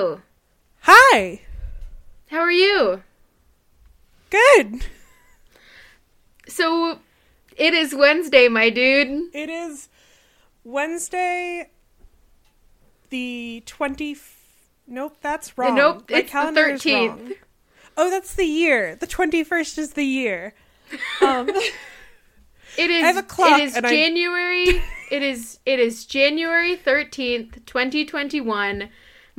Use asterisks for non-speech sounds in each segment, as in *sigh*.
Hello. Hi. How are you? Good. So, it is Wednesday, my dude. It is Wednesday, the 20. Nope, that's wrong. Nope, My it's the calendar is 13th. wrong. Oh, that's the year. The 21st is the year. *laughs* Um, It is I have a clock it is and I- January *laughs* it is it is January 13th, 2021.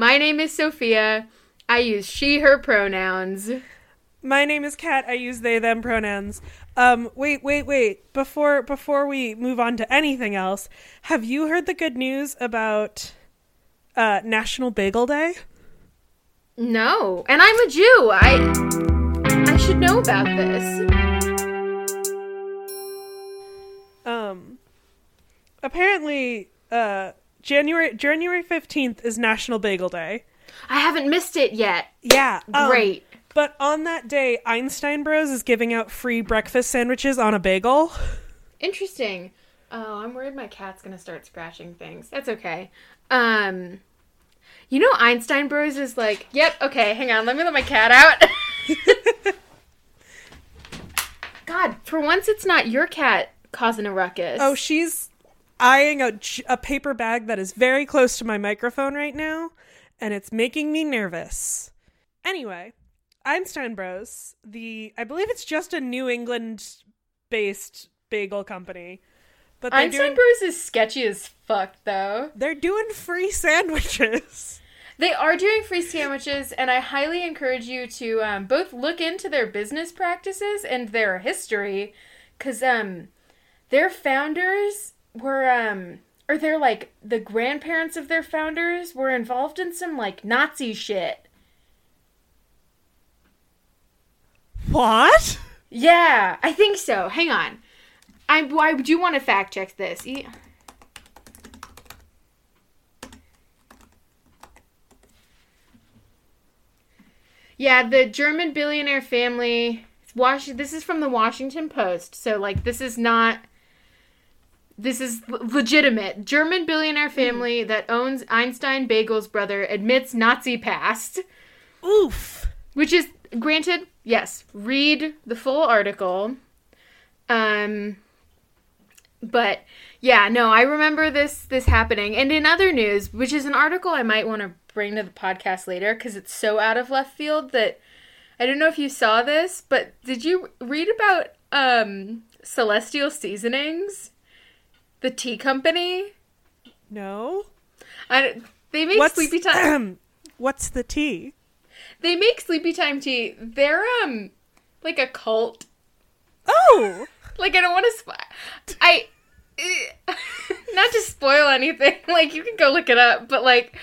My name is Sophia. I use she her pronouns. my name is Kat. I use they them pronouns. Um, wait, wait, wait. Before before we move on to anything else, have you heard the good news about uh, National Bagel Day? No, and I'm a Jew. I I should know about this. Um, apparently, uh, January January fifteenth is National Bagel Day. I haven't missed it yet. Yeah, um, Great. But on that day, Einstein Bros is giving out free breakfast sandwiches on a bagel. Interesting. Oh, I'm worried my cat's gonna start scratching things. That's okay. Um, you know, Einstein Bros is like, yep, okay, hang on, let me let my cat out. *laughs* God, for once, it's not your cat causing a ruckus. Oh, she's eyeing a paper bag that is very close to my microphone right now, and it's making me nervous. Anyway, Einstein Bros, the I believe it's just a New England based bagel company. But Einstein doing, Bros is sketchy as fuck, though. they're doing free sandwiches. They are doing free sandwiches, and I highly encourage you to um, both look into their business practices and their history, because um, their founders were um, or they're like the grandparents of their founders were involved in some like Nazi shit. What? Yeah, I think so. Hang on, I I do want to fact check this. E- Yeah, the German billionaire family. Wash. This is from the Washington Post, so like this is not. This is legitimate. German billionaire family that owns Einstein Bagel's brother admits Nazi past, Oof. which is granted. Yes, read the full article. Um, but yeah, no, I remember this this happening. And in other news, which is an article I might want to bring to the podcast later because it's so out of left field that I don't know if you saw this, but did you read about um Celestial Seasonings, the tea company? No. I they make What's sleepy time. *clears throat* What's the tea? they make sleepy time tea. They're um like a cult. Oh. Like I don't want to sp- I *laughs* not to spoil anything. *laughs* Like you can go look it up, but like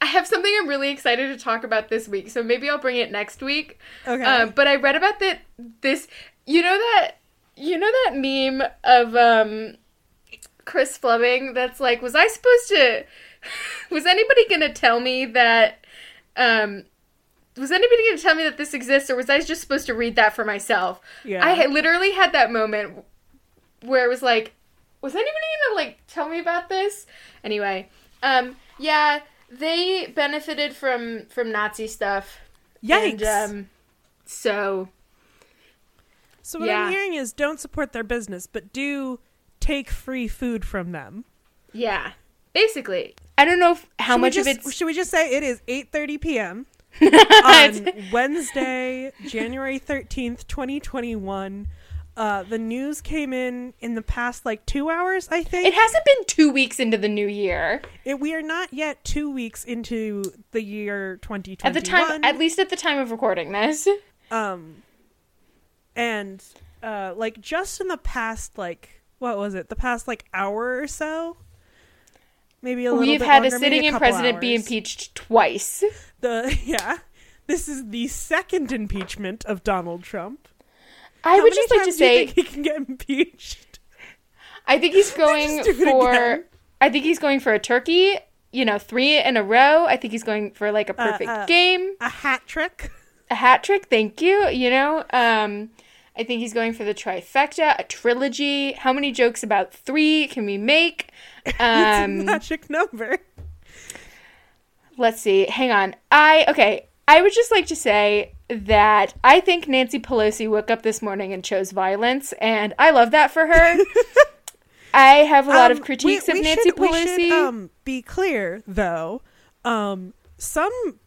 I have something I'm really excited to talk about this week, so maybe I'll bring it next week. Okay. Uh, but I read about that this you know that you know that meme of um Chris Fleming that's like was I supposed to *laughs* was anybody going to tell me that um was anybody going to tell me that this exists or was I just supposed to read that for myself? Yeah. I literally had that moment where it was like was anybody going to like tell me about this? Anyway, um yeah, they benefited from from Nazi stuff. Yikes. And, um, so So what Yeah. I'm hearing is don't support their business, but do take free food from them. yeah, basically, I don't know if, how Should we much of just- it's Should we just say it is 8:30 p.m. *laughs* on *laughs* Wednesday, January 13th, 2021. Uh, the news came in in the past like two hours, I think. It hasn't been two weeks into the new year. It- we are not yet two weeks into the year 2021. At the time, at least at the time of recording this. um, and uh, like just in the past, like what was it? The past like hour or so. Maybe a little. Bit. We've had longer, a sitting in president be impeached twice. The *laughs* yeah, this is the second impeachment of Donald Trump. I How would just like to times do you say, think he can get impeached. I think he's *laughs* going Just do it for. I think he's going for a turkey. You know, three in a row. I think he's going for like a perfect uh, game, A hat trick. a hat trick. Thank you. You know, um, I think he's going for the trifecta, a trilogy. How many jokes about three can we make? *laughs* it's Um, a magic number. let's see. Hang on. I okay. I would just like to say that I think Nancy Pelosi woke up this morning and chose violence, and I love that for her. *laughs* I have a lot Um, of critiques we- of we Nancy should- Pelosi. should, um, be clear, though. Um, some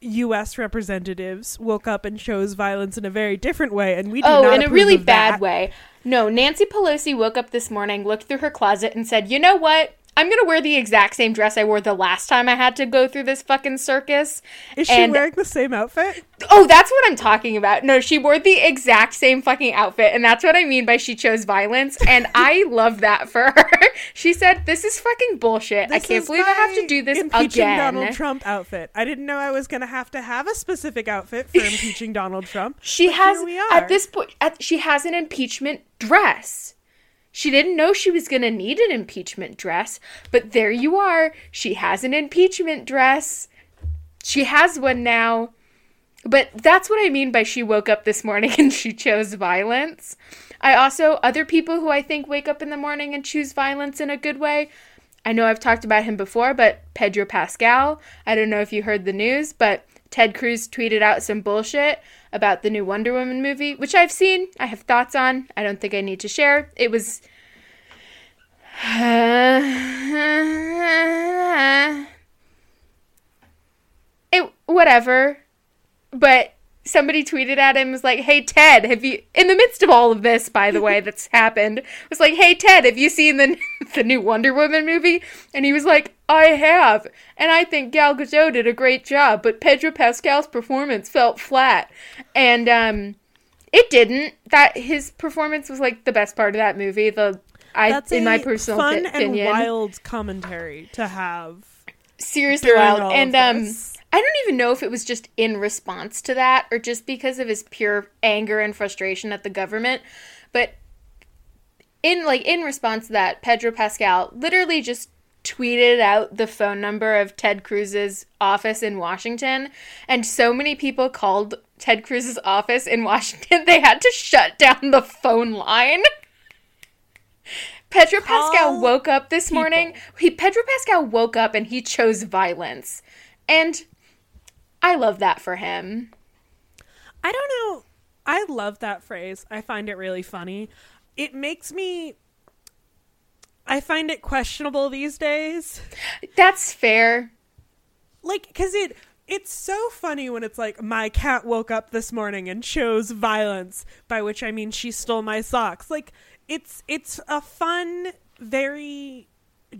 U.S. representatives woke up and chose violence in a very different way, and we do oh, not oh, in a really bad that. way. No, Nancy Pelosi woke up this morning, looked through her closet, and said, "You know what? I'm gonna wear the exact same dress I wore the last time I had to go through this fucking circus." Is she And- wearing the same outfit? Oh, that's what I'm talking about. No, she wore the exact same fucking outfit, and that's what I mean by she chose violence. And *laughs* I love that for her. *laughs* She said, "This is fucking bullshit. I can't believe I have to do this impeaching again." Donald Trump outfit. I didn't know I was to have to have a specific outfit for *laughs* impeaching Donald Trump. She has here we are. at this point. At, she has an impeachment dress. She didn't know she was gonna need an impeachment dress, but there you are. She has an impeachment dress. She has one now. But that's what I mean by she woke up this morning *laughs* and she chose violence. I also, other people who I think wake up in the morning and choose violence in a good way. I know I've talked about him before, but Pedro Pascal. I don't know if you heard the news, but Ted Cruz tweeted out some bullshit about the new Wonder Woman movie, which I've seen. I have thoughts on. I don't think I need to share. It was. *sighs* it whatever but somebody tweeted at him was like hey ted have you in the midst of all of this by the way *laughs* that's happened was like hey ted have you seen the *laughs* the new wonder woman movie? And he was like i have. And i think gal gadot did a great job but pedro pascal's performance felt flat. And um it didn't. That his performance was like the best part of that movie the i That's in my personal fun opinion. and wild commentary to have. seriously wild. and um this. I don't even know if it was just in response to that or just because of his pure anger and frustration at the government but in like in response to that pedro pascal literally just tweeted out the phone number of ted cruz's office in washington and so many people called ted cruz's office in washington *laughs* they had to shut down the phone line Pedro Pascal woke up this people. morning. He Pedro Pascal woke up and he chose violence. And I love that for him. I don't know. I love that phrase. I find it really funny. It makes me. I find it questionable these days. That's fair. Like, because it. It's so funny when it's like, my cat woke up this morning and chose violence, by which I mean she stole my socks. Like, it's it's a fun, very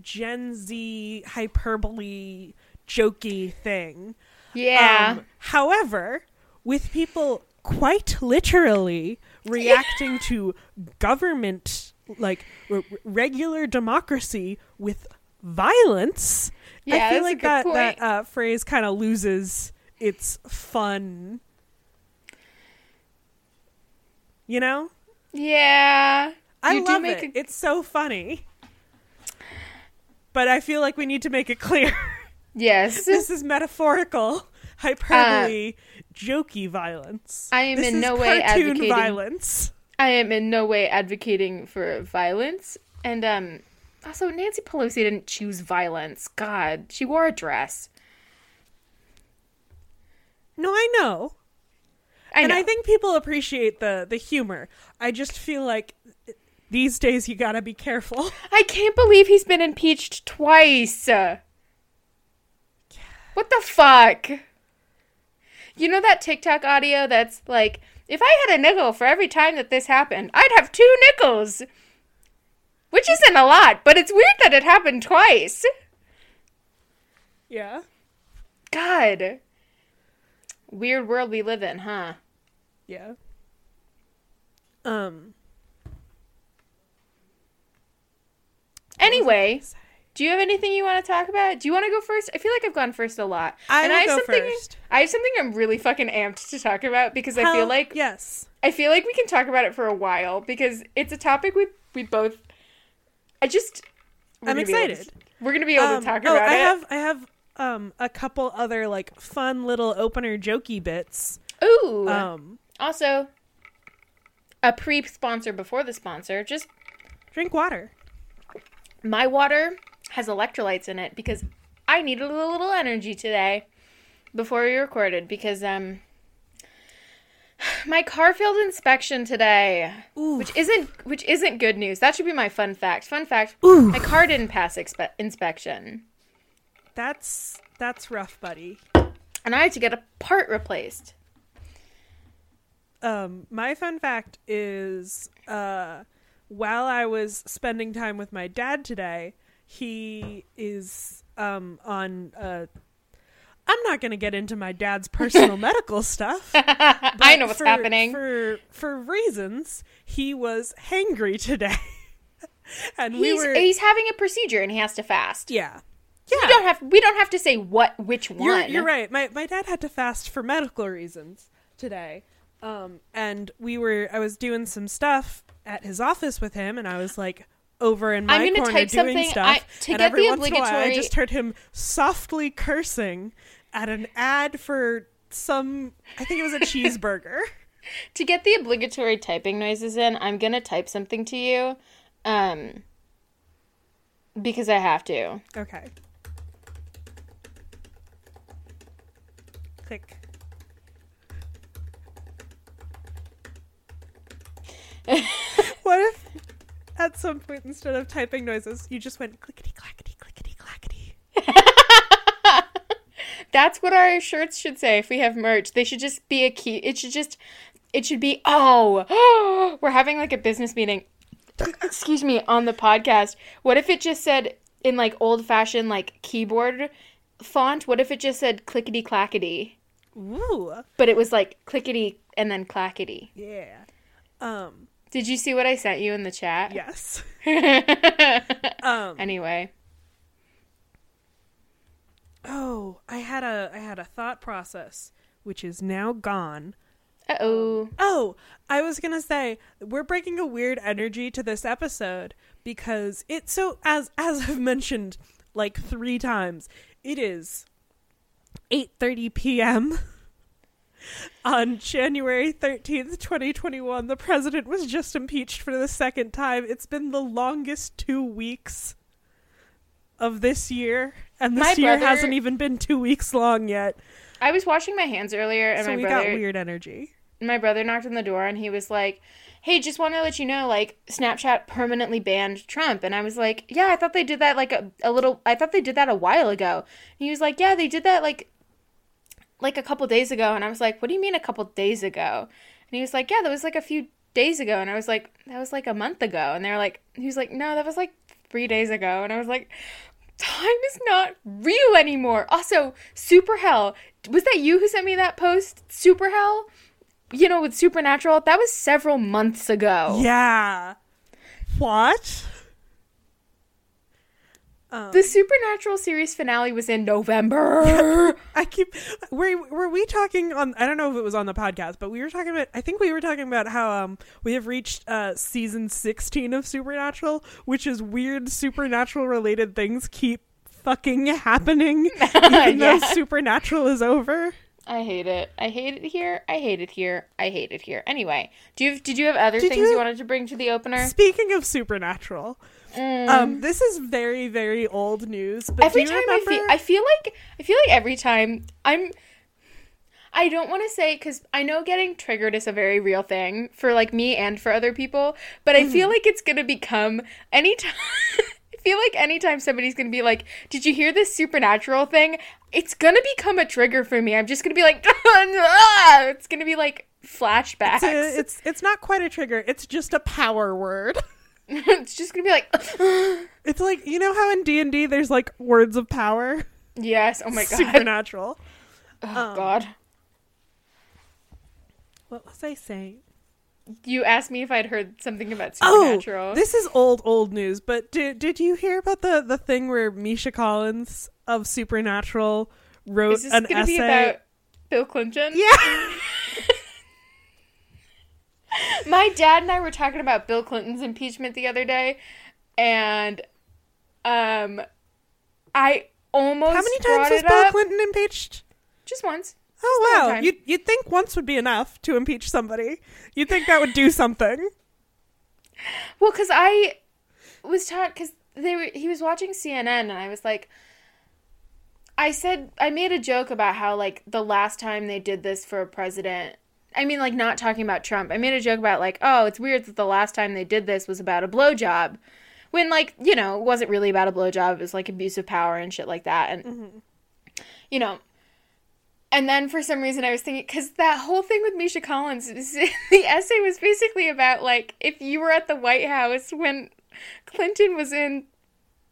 Gen Z hyperbole, jokey thing. Yeah. Um, however, with people quite literally reacting to government, like r- regular democracy, with violence, Yeah, I feel like that, point. that uh, phrase kind of loses its fun. You know? yeah. I You love it. a- It's so funny. But I feel like we need to make it clear. *laughs* Yes. this is metaphorical, *laughs* hyperbole, jokey violence. Uh, I am This in no way advocating- violence. I am in no way advocating for violence. And um also Nancy Pelosi didn't choose violence. God, she wore a dress. No, I know. I and. I think people appreciate the the humor. I just feel like these days you got to be careful. I can't believe he's been impeached twice. What the fuck? You know that TikTok audio that's like, if I had a nickel for every time that this happened, I'd have two nickels. Which isn't a lot, but it's weird that it happened twice. Yeah. God. Weird world we live in, huh? Yeah. Um Anyway, do you have anything you want to talk about? Do you want to go first? I feel like I've gone first a lot. I and I have go something first. I have something I'm really fucking amped to talk about because I feel like yes. I feel like we can talk about it for a while because it's a topic we we both. I just. I'm able to- excited. we're gonna be able Um, to talk oh, about I it. have I have um a couple other like fun little opener jokey bits. Ooh. Um also, a pre-sponsor before the sponsor. Just drink water. my water has electrolytes in it because I needed a little energy today before we recorded because um *sighs* my car failed inspection today, Ooh. which isn't which isn't good news. That should be my fun fact. Fun fact: Ooh. my car didn't pass expe- inspection, That's that's rough, buddy. and I had to get a part replaced. Um, my fun fact is uh, while I was spending time with my dad today, he is um, on. Uh, I'm not going to get into my dad's personal *laughs* medical stuff. *laughs* I know what's for- happening. For for reasons, he was hangry today, *laughs* and we he's were he's having a procedure and he has to fast. yeah yeah. We don't have we don't have to say what which one. You're, you're right. My my dad had to fast for medical reasons today. Um, and we were I was doing some stuff at his office with him, and I was like over in my I'm gonna corner type doing something- stuff. I- to and get every the once in a while, I just heard him softly cursing at an ad for some. I think it was a cheeseburger. *laughs* *laughs* To get the obligatory typing noises in, I'm gonna type something to you, um, because I have to. Okay. Click. *laughs* what if at some point instead of typing noises you just went clickety clackety clickety clackety? *laughs* That's what our shirts should say if we have merch. They should just be a key. It should just, it should be, oh, *gasps* we're having like a business meeting, *clears throat* excuse me, on the podcast. What if it just said in like old fashioned like keyboard font? What if it just said clickety clackety? Ooh. But it was like clickety and then clackety. Yeah. Um Did you see what I sent you in the chat? yes. *laughs* um anyway. oh, I had a I had a thought process which is now gone. Uh oh. Oh, I was gonna say we're bringing a weird energy to this episode because it's so as as I've mentioned like three times, it is eight thirty p.m. *laughs* on January thirteenth, twenty twenty one. The president was just impeached for the second time. It's been the longest two weeks of this year, and this My year brother- hasn't even been two weeks long yet. I was washing my hands earlier and So my we brother got weird energy. my brother knocked on the door and he was like, "Hey, just want to let you know, like Snapchat permanently banned Trump." And I was like, "Yeah, I thought they did that like a, a little. I thought they did that a while ago." And he was like, "Yeah, they did that like like a couple days ago." And I was like, "What do you mean a couple days ago?" And he was like, "Yeah, that was like a few days ago." And I was like, "That was like a month ago." And they were like, "He was like, no, that was like three days ago." And I was like. Time is not real anymore. Also, Super Hell. Was that you who sent me that post? Super Hell? you know, with Supernatural, that was several months ago. Yeah. What? Um, The Supernatural series finale was in November. *laughs* I keep were were we talking on I don't know if it was on the podcast, but we were talking about I think we were talking about how um we have reached uh season 16 of Supernatural, which is weird supernatural related things keep fucking *laughs* happening *laughs* even though Supernatural is over. I hate it. I hate it here. I hate it here. I hate it here. Anyway, do you did you have other Did things you... you- wanted to bring to the opener? Speaking of Supernatural, Mm. um this is very very old news, but every time I feel I feel like I feel like every time I'm I don't want to say because I know getting triggered is a very real thing for like me and for other people, but I Mm-hmm. feel like it's gonna become anytime. *laughs* I feel like anytime somebody's gonna be like, "Did you hear this supernatural thing?" It's gonna become a trigger for me. I'm just gonna be like, *laughs* it's gonna be like flashbacks. it's, a- it's it's not quite a trigger, it's just a power word. *laughs* *laughs* it's just gonna be like, *gasps* It's like you know how in D and D there's like words of power. yes. Oh my *laughs* god. Supernatural. oh um, god. What was I saying? You asked me if I'd heard something about supernatural. Oh, supernatural. this is old old news. But did did you hear about the the thing where Misha Collins of Supernatural wrote Is this an going to essay? be about Bill Clinton? yeah. *laughs* My dad and I were talking about Bill Clinton's impeachment the other day, and um, I almost How many times was Bill up Clinton impeached? just once. Oh Just wow! You'd you'd think once would be enough to impeach somebody. You'd think that would do something. Well, because I was taught because they were he was watching CNN, and I was like, I said I made a joke about how like the last time they did this for a president. I mean, like not talking about Trump. I made a joke about like, oh, it's weird that the last time they did this was about a blowjob, when like you know it wasn't really about a blowjob. It was like abuse of power and shit like that, and mm-hmm. you know. And then for some reason I was thinking because that whole thing with Misha Collins, *laughs* the essay was basically about like if you were at the White House when Clinton was in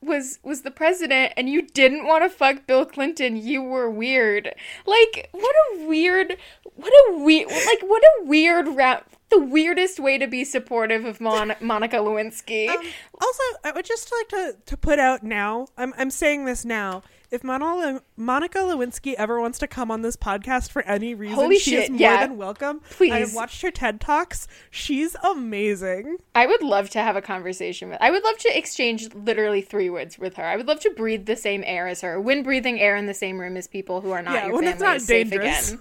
was was the president and you didn't want to fuck Bill Clinton, you were weird. Like what a weird what a weird like what a weird route the weirdest way to be supportive of Mon- *laughs* Monica Lewinsky. Um, also, I would just like to, to put out now. I'm I'm saying this now. If Monica, Lewinsky ever wants to come on this podcast for any reason, Holy she shit, is more yeah. than welcome. I've watched her TED talks. She's amazing. I would love to have a conversation with. I would love to exchange literally three words with her. I would love to breathe the same air as her. When breathing air in the same room as people who are not Yeah, your when family it's not is safe dangerous.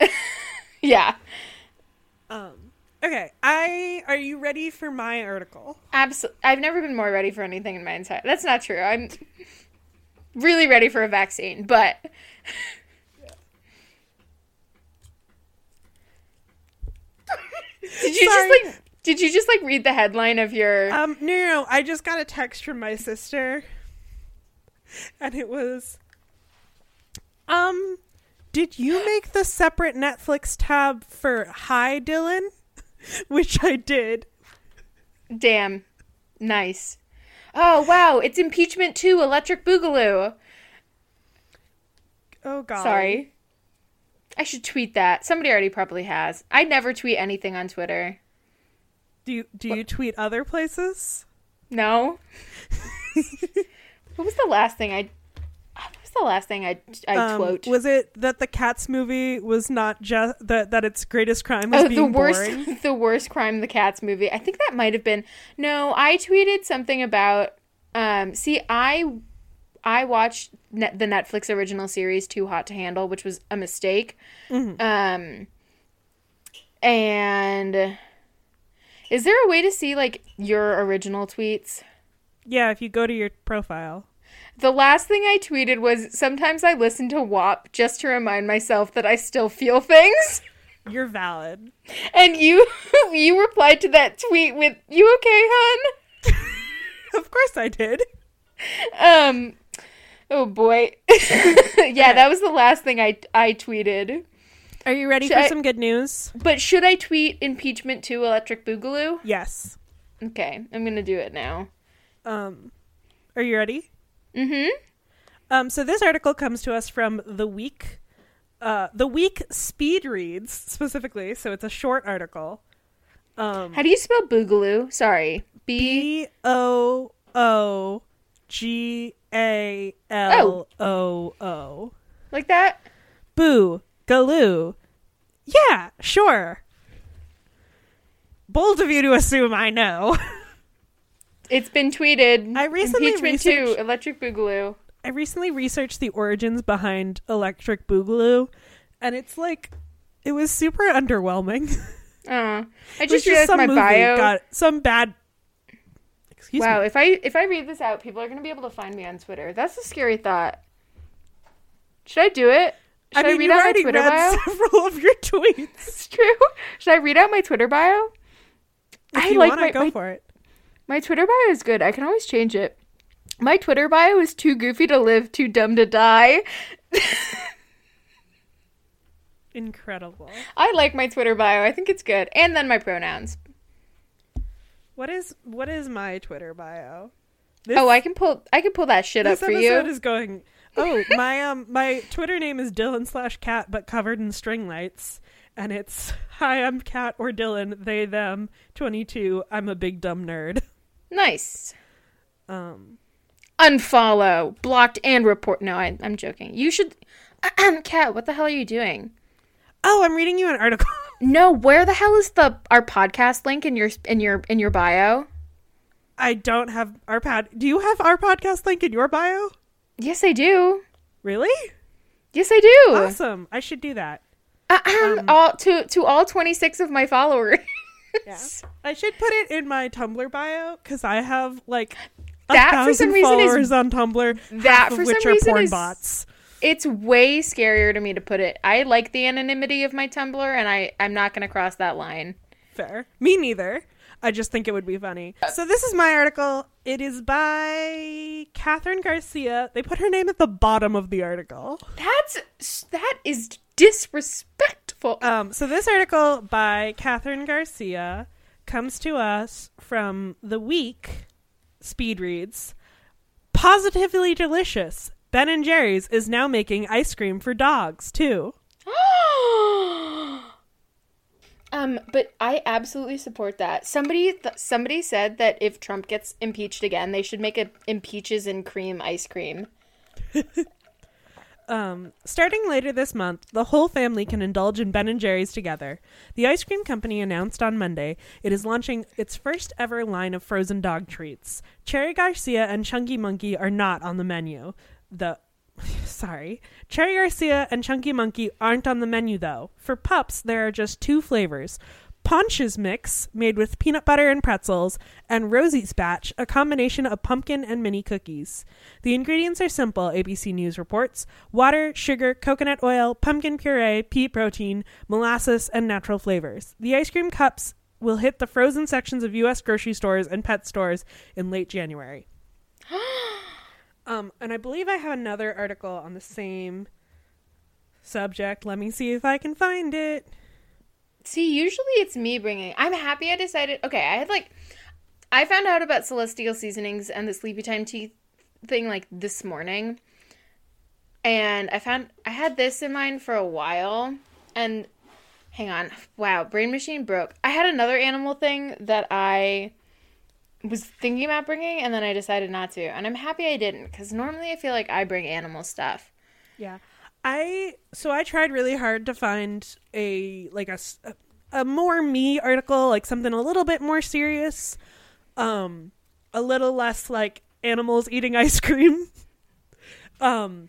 again. *laughs* yeah, Um. Okay, I are you ready for my article? absolutely. I've never been more ready for anything in my entire. That's not true. I'm really ready for a vaccine, but *laughs* did you Sorry. just like? Did you just like read the headline of your? Um, no, no, no. I just got a text from my sister, and it was, um, did you make the separate Netflix tab for Hi Dylan? *laughs* Which I did. Damn. Nice. Oh, wow. It's impeachment 2 Electric Boogaloo. Oh God. Sorry. I should tweet that. Somebody already probably has. I never tweet anything on Twitter. Do you do you tweet other places? No. *laughs* what was the last thing I. The last thing I, I Um, quote? was it that the Cats movie was not just that that its greatest crime was Oh, the being worst, boring? *laughs* the worst crime, the Cats movie. I think that might have been. No, I tweeted something about. Um, see, I, I watched net, the Netflix original series Too Hot to Handle, which was a mistake. Mm-hmm. Um, and is there a way to see like your original tweets? Yeah, if you go to your profile. The last thing I tweeted was sometimes I listen to WAP just to remind myself that I still feel things. You're valid. And you *laughs* you replied to that tweet with "You okay, hun?" *laughs* of course I did. Um oh boy. *laughs* yeah, that was the last thing I I tweeted. Are you ready Should for I- some good news? But should I tweet impeachment to Electric Boogaloo? Yes. Okay, I'm going to do it now. Um, are you ready? Mhm. Um, so this article comes to us from the week, uh, the week speed reads specifically. So it's a short article. Um, How do you spell Boogaloo? Sorry. B B O O G A L O O. like that? Boo galoo. Yeah, sure. Bold of you to assume I know. *laughs* It's been tweeted. I recently impeachment to researched- Electric Boogaloo. I recently researched the origins behind Electric Boogaloo, and it's like it was super underwhelming. Oh, *laughs* I just realized my movie bio. got some bad. Excuse wow, me. if I if I read this out, people are going to be able to find me on Twitter. That's a scary thought. Should I do it? Should I, I mean, read you out my already Twitter read bio? *laughs* several of your tweets. It's true. Should I read out my Twitter bio? If I you like want my, to go my, for it. My Twitter bio is good. I can always change it. My Twitter bio is too goofy to live, too dumb to die. *laughs* Incredible. I like my Twitter bio. I think it's good. And then my pronouns. What is what is my Twitter bio? This, Oh, I can pull I can pull that shit up this for episode you. is going. Oh, my um my Twitter name is Dylan slash cat, but covered in string lights, and it's hi I'm cat or Dylan they them twenty two. I'm a big dumb nerd. *laughs* Nice. Um. Unfollow, blocked, and report. No, I, I'm joking. You should. *clears throat* Cat, what the hell are you doing? Oh, I'm reading you an article. *laughs* No, where the hell is the our podcast link in your in your in your bio? I don't have our pod. Do you have our podcast link in your bio? Yes, I do. Really? Yes, I do. Awesome. I should do that. Ahem. all to to all 26 of my followers. *laughs* Yeah. *laughs* I should put it in my Tumblr bio because I have like a That, for thousand some reason, is- followers on Tumblr. that, for which some are reason, porn is- bots. it's way scarier to me to put it. I like the anonymity of my Tumblr, and I I'm not gonna cross that line. Fair. Me neither. I just think it would be funny. So this is my article. It is by Catherine Garcia. They put her name at the bottom of the article. That's that is disrespectful. Um, so this article by Catherine Garcia comes to us from the week speed reads positively delicious ben and jerry's is now making ice cream for dogs too *gasps* um, but I absolutely support that. Somebody th- somebody said that if Trump gets impeached again, they should make a impeaches and cream ice cream. *laughs* Um, starting later this month, the whole family can indulge in Ben and Jerry's together. The ice cream company announced on Monday it is launching its first ever line of frozen dog treats. Cherry Garcia and Chunky Monkey are not on the menu. The *laughs* sorry, Cherry Garcia and Chunky Monkey aren't on the menu though. For pups, there are just two flavors. Pontch's Mix, made with peanut butter and pretzels, and Rosie's Batch, a combination of pumpkin and mini cookies. The ingredients are simple, ABC News reports water, sugar, coconut oil, pumpkin puree, pea protein, molasses, and natural flavors. The ice cream cups will hit the frozen sections of U.S. grocery stores and pet stores in late January. *gasps* um, and I believe I have another article on the same subject. Let me see if I can find it. See, usually it's me bringing. I'm happy I decided. Okay, I had like, I found out about Celestial Seasonings and the Sleepy Time tea thing like this morning, and I found I had this in mind for a while. And hang on, wow, Brain Machine broke. I had another animal thing that I was thinking about bringing, and then I decided not to. And I'm happy I didn't because normally I feel like I bring animal stuff. Yeah. I so I tried really hard to find a like a a more me article, like something a little bit more serious, um, a little less like animals eating *laughs* ice cream. um,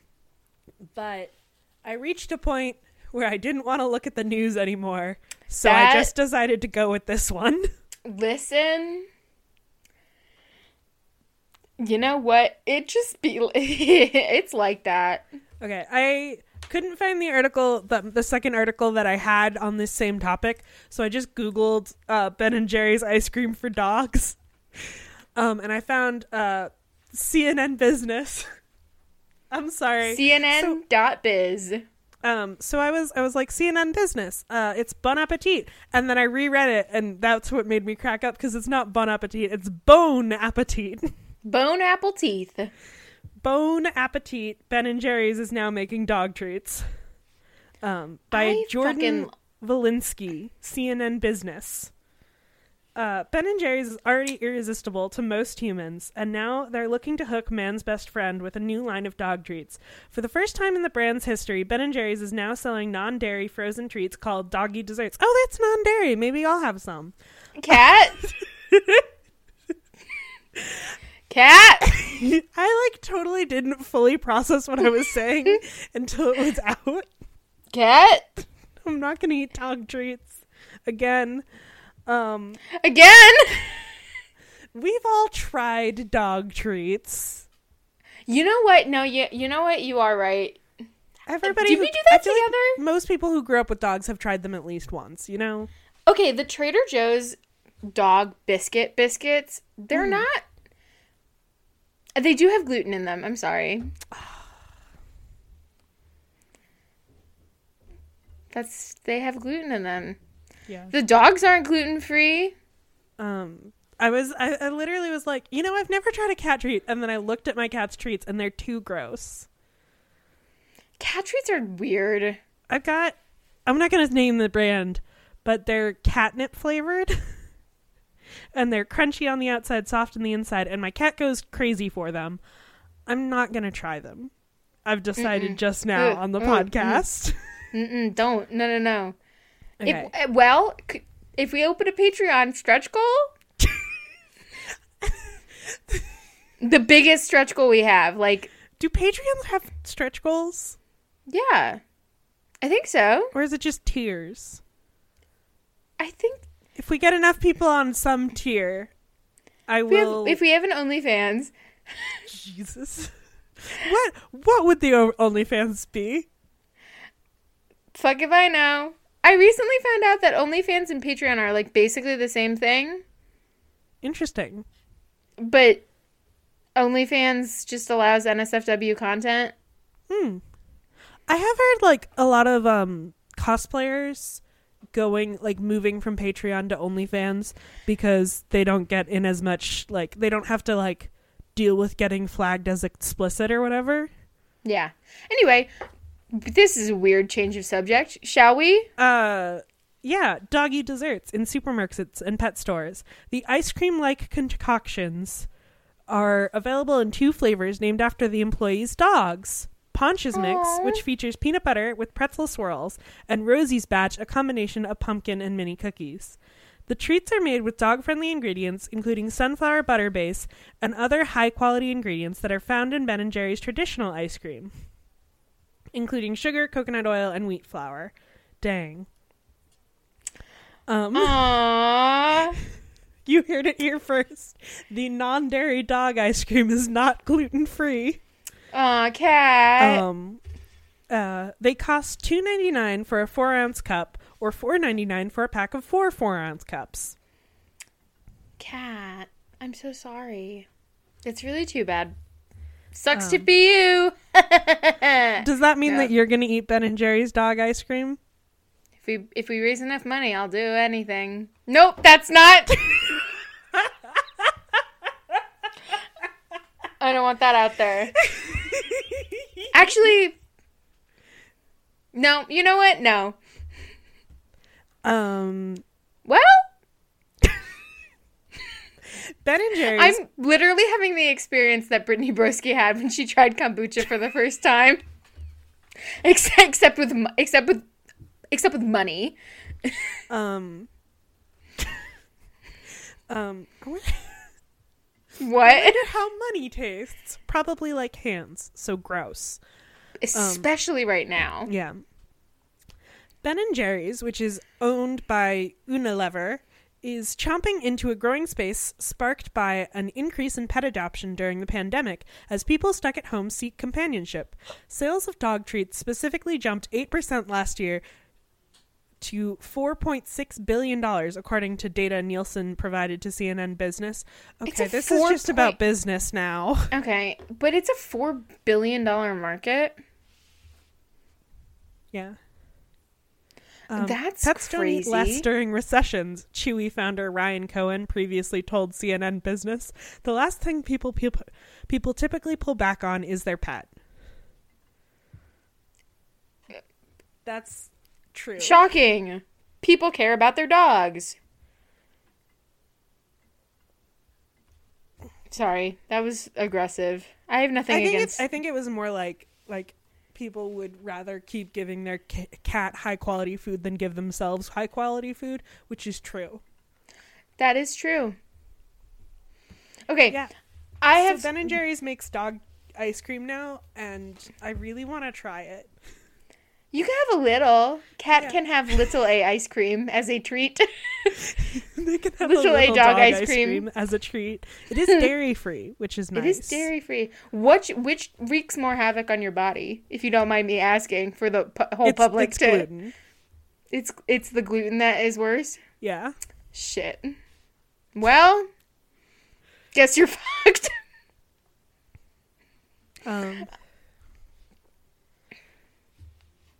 but I reached a point where I didn't want to look at the news anymore, so that, I just decided to go with this one. *laughs* Listen, you know what? It just be *laughs* it's like that. Okay, I couldn't find the article the, the second article that i had on this same topic so i just googled uh, ben and jerry's ice cream for dogs *laughs* um, and i found uh, cnn business *laughs* i'm sorry cnn so, dot biz um, so I was I was like CNN business. Uh, it's Bon Appetit, and then I reread it, and that's what made me crack up because it's not Bon Appetit, it's Bone Appetit. *laughs* Bone apple teeth. Bone Appetit Ben and Jerry's is now making dog treats. Um, by I Jordan fucking... Valinsky, CNN Business. Uh, ben and Jerry's is already irresistible to most humans, and now they're looking to hook man's best friend with a new line of dog treats. For the first time in the brand's history, Ben and Jerry's is now selling non-dairy frozen treats called doggy desserts. Oh, that's non-dairy. Maybe I'll have some. Cat. *laughs* Cat. *laughs* I like totally didn't fully process what I was saying *laughs* until it was out. Cat. I'm not gonna eat dog treats again. Um, again. We've all tried dog treats. You know what? No, you you know what? You are right. Everybody. Did we do that together? Like most people who grew up with dogs have tried them at least once. You know. Okay, the Trader Joe's dog biscuit biscuits. They're mm. not they do have gluten in them. I'm sorry. That's they have gluten in them. Yeah. The dogs aren't gluten free. Um I was I, I literally was like, you know, I've never tried a cat treat and then I looked at my cat's treats and they're too gross. Cat treats are weird. I've got I'm not gonna name the brand, but they're catnip flavored. *laughs* and they're crunchy on the outside, soft on the inside, and my cat goes crazy for them. I'm not gonna try them. I've decided Mm-mm. just now on the podcast. *laughs* Mm-mm. Don't. No, no, no. Okay. If, eh, well, if we open a Patreon stretch goal, *laughs* the biggest stretch goal we have, like, do Patreons have stretch goals? Yeah, I think so. Or is it just tiers? I think if we get enough people on some tier, I if will. We have, if we have an OnlyFans, Jesus. what what would the OnlyFans be? Fuck if I know. I recently found out that OnlyFans and Patreon are like basically the same thing, Interesting. but OnlyFans just allows NSFW content. Hmm. I have heard like a lot of um cosplayers going like moving from Patreon to OnlyFans because they don't get in as much like they don't have to like deal with getting flagged as explicit or whatever. Yeah. Anyway, this is a weird change of subject. Shall we? Uh yeah, doggy desserts in supermarkets and pet stores. The ice cream like concoctions are available in two flavors named after the employees' dogs. Pontch's Mix, which features peanut butter with pretzel swirls, and Rosie's Batch, a combination of pumpkin and mini cookies. The treats are made with dog friendly ingredients, including sunflower butter base and other high quality ingredients that are found in Ben and Jerry's traditional ice cream, including sugar, coconut oil, and wheat flour. Dang. Um, *laughs* Aww. you heard it here first. The non dairy dog ice cream is not gluten free. Aw, cat. Um, uh, they cost two ninety nine for a four ounce cup, or four ninety nine for a pack of four four ounce cups. cat. I'm so sorry. It's really too bad. Sucks to Um, be you. *laughs* Does that mean Yeah. that you're gonna eat Ben and Jerry's dog ice cream? If we if we raise enough money, I'll do anything. Nope, that's not. *laughs* I don't want that out there. *laughs* *laughs* Actually, no. You know what? No. Um, Well, Ben and Jerry's. I'm literally having the experience that Brittany Broski had when she tried kombucha for the first time. *laughs* Except, except with except with except with money. *laughs* um. um. I What? wonder how money tastes. Probably like hands. So gross. Especially right now. Yeah. Ben and Jerry's, which is owned by Unilever, is chomping into a growing space sparked by an increase in pet adoption during the pandemic as people stuck at home seek companionship. Sales of dog treats specifically jumped 8% last year to $4.6 billion, according to data Nielsen provided to CNN Business. Okay, this is just about business now. *laughs* Okay, but it's a four billion dollar market. Yeah. That's pets don't eat less during recessions. Chewy founder Ryan Cohen previously told CNN Business, "The last thing people people, people typically pull back on is their pet." That's true. Shocking. People care about their dogs. Sorry, that was aggressive. I have nothing I think against. I think it was more like like people would rather keep giving their cat high quality food than give themselves high quality food, which is true. that is true. Okay, Yeah. I have. Ben and Jerry's makes dog ice cream now, and I really want to try it. You can have a little. Cat Yeah. can have little a ice cream as a treat. *laughs* they can have Little a A dog dog, ice ice, cream. cream. as a treat. It is *laughs* dairy free, which is nice. It is dairy free. Which which wreaks more havoc on your body, if you don't mind me asking, for the pu- whole It's, public it's to. gluten. It's it's the gluten that is worse. Yeah. Shit. Well, guess you're *laughs* fucked. Um,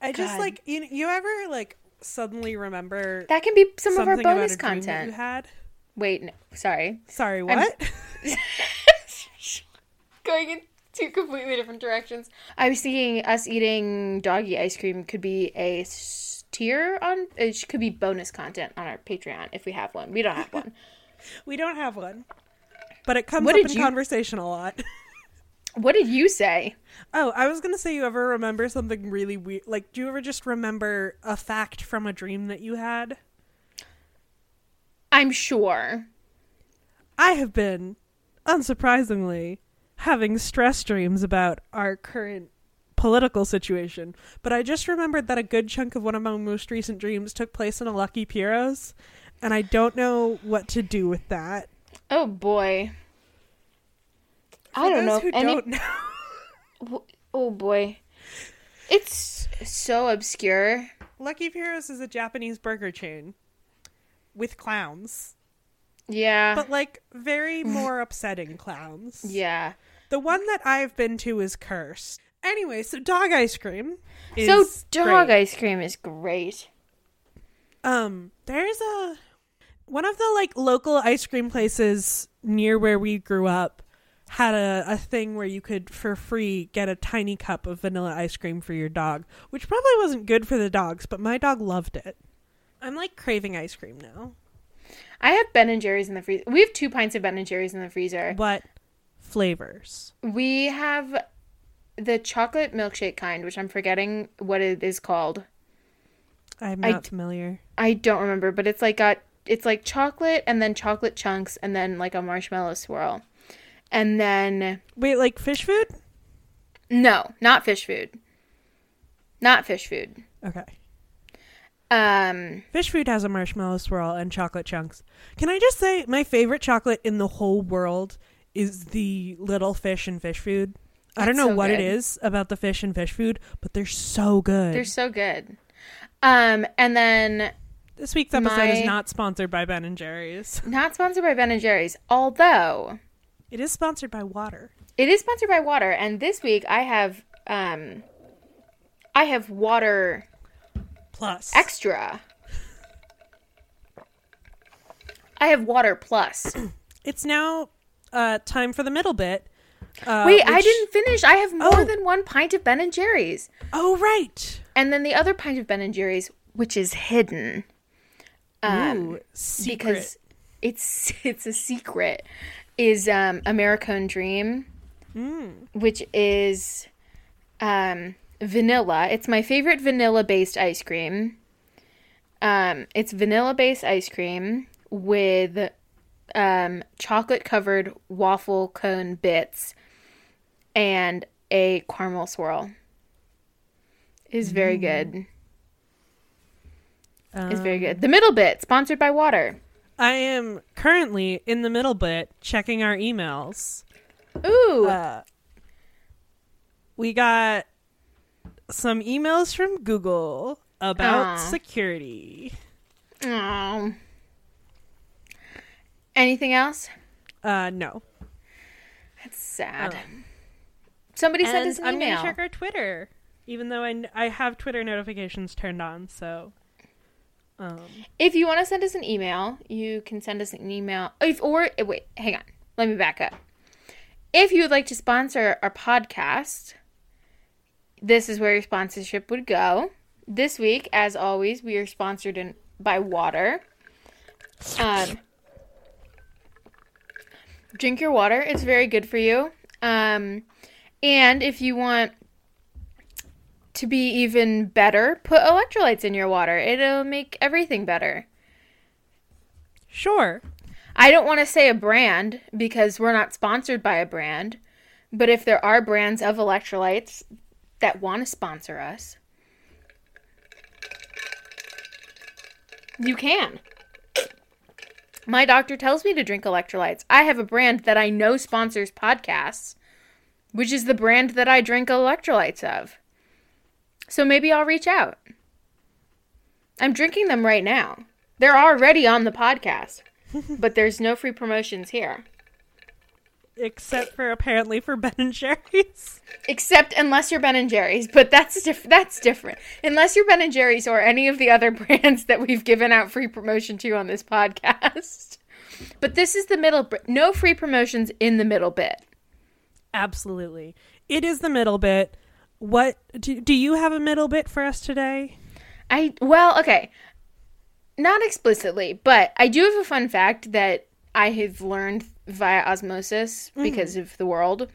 I just like you. You ever like suddenly remember That can be some of our bonus a dream that content. you had? Wait, no, sorry. Sorry, what? *laughs* Going in two completely different directions. I was thinking us eating doggy ice cream could be a tier on. It could be bonus content on our Patreon if we have one. We don't have one. *laughs* we don't have one, but it comes What up in you- conversation a lot. *laughs* what did you say? Oh, I was gonna say, you ever remember something really weird? Like, do you ever just remember a fact from a dream that you had? I'm sure. I have been, unsurprisingly, having stress dreams about our current political situation, but I just remembered that a good chunk of one of my most recent dreams took place in a Lucky Pierrot's, and I don't know what to do with that. Oh boy. I don't know those if who any. don't *laughs* know. Oh boy. It's so obscure. Lucky Pierrot's is a Japanese burger chain with clowns, Yeah. but like very more upsetting clowns. *laughs* yeah. The one that I've been to is cursed. Anyway, so dog ice cream. So dog great. ice cream is great. Um, there's a one of the like local ice cream places near where we grew up had a, a thing where you could for free get a tiny cup of vanilla ice cream for your dog, which probably wasn't good for the dogs, but my dog loved it. I'm like craving ice cream now. I have Ben and Jerry's in the freezer. We have two pints of Ben and Jerry's in the freezer. What flavors? We have the chocolate milkshake kind, which I'm forgetting what it is called. I'm I not familiar. I don't remember, but it's like got it's like chocolate and then chocolate chunks and then like a marshmallow swirl. And then Wait, like fish food? no, not fish food. Not fish food. Okay. Um Fish food has a marshmallow swirl and chocolate chunks. Can I just say my favorite chocolate in the whole world is the little fish and fish food. I don't know so what it good. is about the fish and fish food, but they're so good. they're so good. Um and then this week's episode my- is not sponsored by Ben and Jerry's. not sponsored by Ben and Jerry's, although It is sponsored by water. It is sponsored by water, and this week I have um I have water Plus. extra. I have water plus. *clears throat* it's now uh, time for the middle bit. Uh, Wait, I didn't finish. I have more Oh. than one pint of Ben and Jerry's, Oh, right. and then the other pint of Ben and Jerry's, which is hidden Ooh, secret. because it's *laughs* it's a secret, is um American Dream, Mm. which is um, vanilla. It's my favorite vanilla based ice cream. Um, it's vanilla based ice cream with um, chocolate covered waffle cone bits and a caramel swirl. Is very good. Is very Um, good. The middle bit, sponsored by water. I am currently in the middle bit checking our emails. Ooh. Uh, we got some emails from Google about Aw. security. Aw. Anything else? Uh, no. That's sad. Um, Somebody sent us an I'm email. gonna check our Twitter, even though I, n- I have Twitter notifications turned on. So, um, If you want to send us an email, you can send us an email. If or wait, hang on. Let me back up. If you would like to sponsor our podcast, this is where your sponsorship would go. This week, as always, we are sponsored in, by water. Um, drink your water; it's very good for you. Um, and if you want to be even better, put electrolytes in your water. It'll make everything better. sure. I don't want to say a brand because we're not sponsored by a brand, but if there are brands of electrolytes that want to sponsor us, you can. My doctor tells me to drink electrolytes. I have a brand that I know sponsors podcasts, which is the brand that I drink electrolytes of. So maybe I'll reach out. I'm drinking them right now. They're already on the podcast, *laughs* but there's no free promotions here. Except for apparently for Ben and Jerry's. Except unless you're Ben and Jerry's, but that's diff- that's different. Unless you're Ben and Jerry's or any of the other *laughs* brands that we've given out free promotion to on this podcast. But this is the middle br- no free promotions in the middle bit. Absolutely. It is the middle bit. What do, do you have a middle bit for us today? I well, okay. Not explicitly, but I do have a fun fact that I have learned via osmosis because of the world.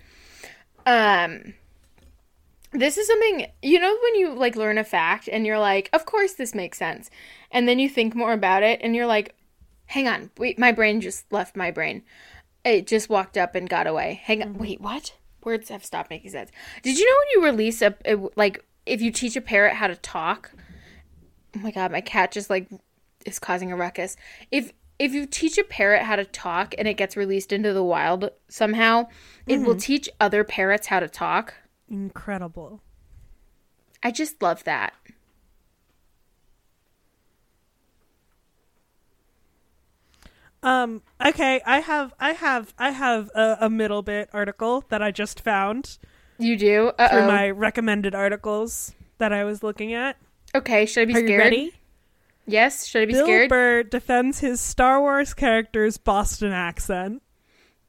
Um this is something you know when you like learn a fact and you're like, of course this makes sense. And then you think more about it and you're like, hang on, wait, my brain just left my brain. It just walked up and got away. Hang on, wait, what? Words have stopped making sense. Did you know when you release a, a like if you teach a parrot how to talk, oh my god, my cat just like is causing a ruckus. If if you teach a parrot how to talk and it gets released into the wild somehow, it will mm-hmm. teach other parrots how to talk. incredible. I just love that. Um. Okay. I have. I have. I have a, a middle bit article that I just found You do? through Uh-oh. my recommended articles that I was looking at. Okay, should I be Are scared? you ready? Yes, should I be Bill scared? Burr defends his Star Wars character's Boston accent.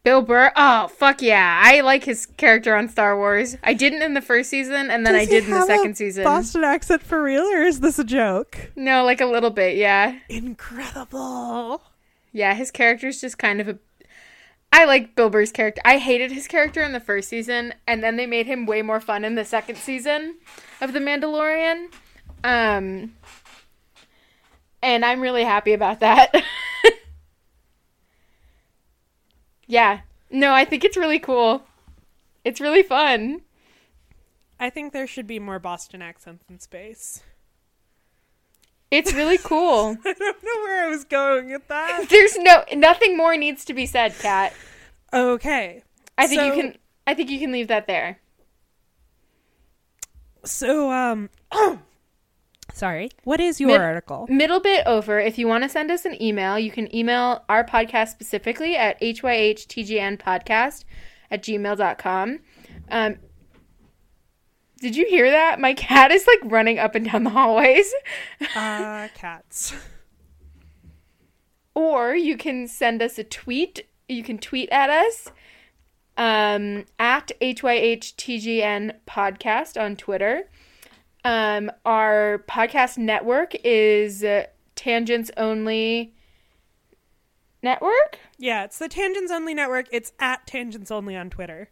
Bill Burr. Oh, fuck yeah. I like his character on Star Wars. I didn't in the first season, and then Does I did in the second season. Boston accent for real, or is this a joke? No, like a little bit, yeah. Incredible. Yeah, his character's just kind of a. I like Bill Burr's character. I hated his character in the first season, and then they made him way more fun in the second season of The Mandalorian. Um, and I'm really happy about that. *laughs* yeah. No, I think it's really cool. It's really fun. I think there should be more Boston accents in space. It's really cool. *laughs* I don't know where I was going with that. *laughs* There's no nothing more needs to be said, Kat. Okay. I think So- you can I think you can leave that there. So, um, *clears throat* sorry. What is your Mid- article? middle bit over if you want to send us an email you can email our podcast specifically at hyhtgnpodcast at gmail.com um, did you hear that my cat is like running up and down the hallways Uh, *laughs* cats. or you can send us a tweet you can tweet at us um, at hyhtgn podcast on twitter um, our podcast network is uh, tangents only network Yeah, it's the Tangents Only Network. It's at Tangents Only on Twitter.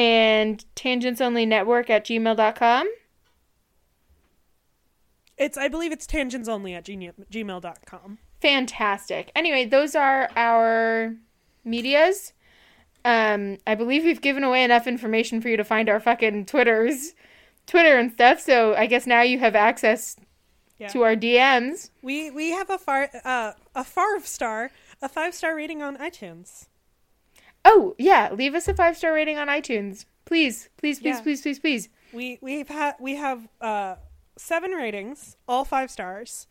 And tangents only network at gmail.com It's, I believe it's Tangents Only at gmail.com. fantastic anyway those are our medias um i believe we've given away enough information for you to find our fucking twitters twitter and stuff so i guess now you have access Yeah. to our dms We we have a far uh a five star a five star rating on iTunes. Oh yeah leave us a five star rating on itunes please please please Yeah. please please please We we've had we have uh seven ratings, all five stars,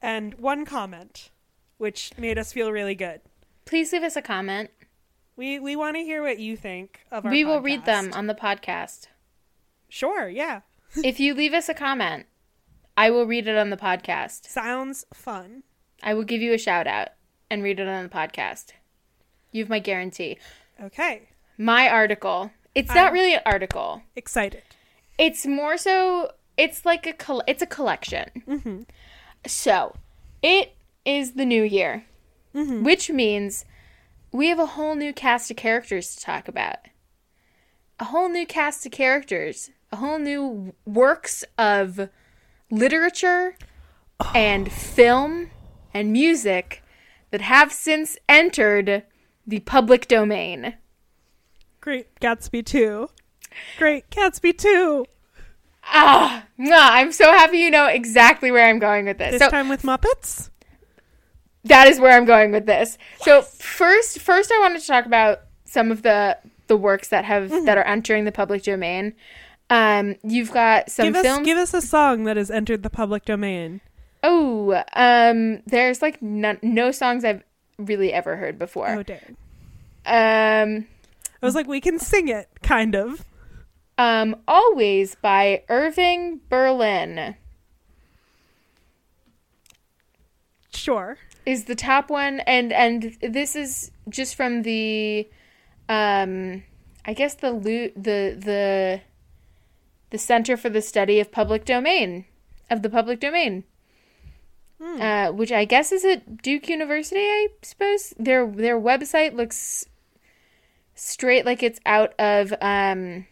and one comment, which made us feel really good. please leave us a comment We we want to hear what you think of our. we will read them on the podcast Sure, yeah, *laughs* if you leave us a comment i will read it on the podcast sounds fun. i will give you a shout out and read it on the podcast you have my guarantee Okay, my article. It's not I'm- really an article. excited. It's more so. It's like a col- it's a collection. Mm-hmm. So, it is the new year, Mm-hmm. which means we have a whole new cast of characters to talk about. A whole new cast of characters, a whole new works of literature and film and music that have since entered the public domain. Great Gatsby two. Great Gatsby two. Ah, mwah, I'm so happy you know exactly where I'm going with this. This so time with Muppets. that is where I'm going with this. So first, first I wanted to talk about some of the the works that have Mm-hmm. that are entering the public domain. Um, you've got some Give us films. give us a song that has entered the public domain. oh, um, there's like no, no songs I've really ever heard before. Oh dang! Um, I was like, we can sing it, kind of. um, always by Irving Berlin. Sure. is the top one and and this is just from the um i guess the lo- the the the center for the study of public domain of the public domain Hmm. uh, which i guess is at duke university i suppose? Their their website looks straight like it's out of um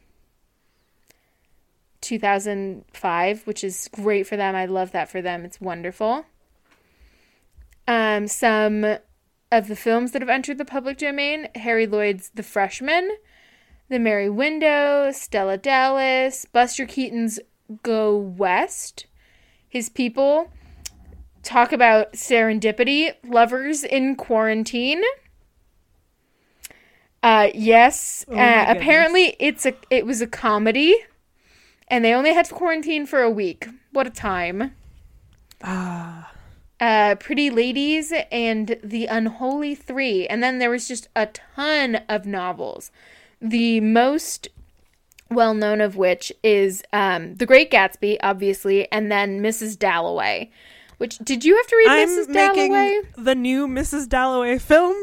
2005 which is great for them. I love that for them. It's wonderful. Um, some of the films that have entered the public domain Harry Lloyd's The Freshman, The Merry Widow, Stella Dallas, Buster Keaton's Go West, His People, talk about serendipity, Lovers in Quarantine, Uh, yes. Oh uh, apparently, it's a it was a comedy, and they only had to quarantine for a week. What a time! Ah. Uh, Pretty Ladies and The Unholy Three, and then there was just a ton of novels. The most well known of which is um, The Great Gatsby, obviously, and then Mrs. Dalloway. Which did you have to read I'm Mrs. making Dalloway? the new Mrs. Dalloway film.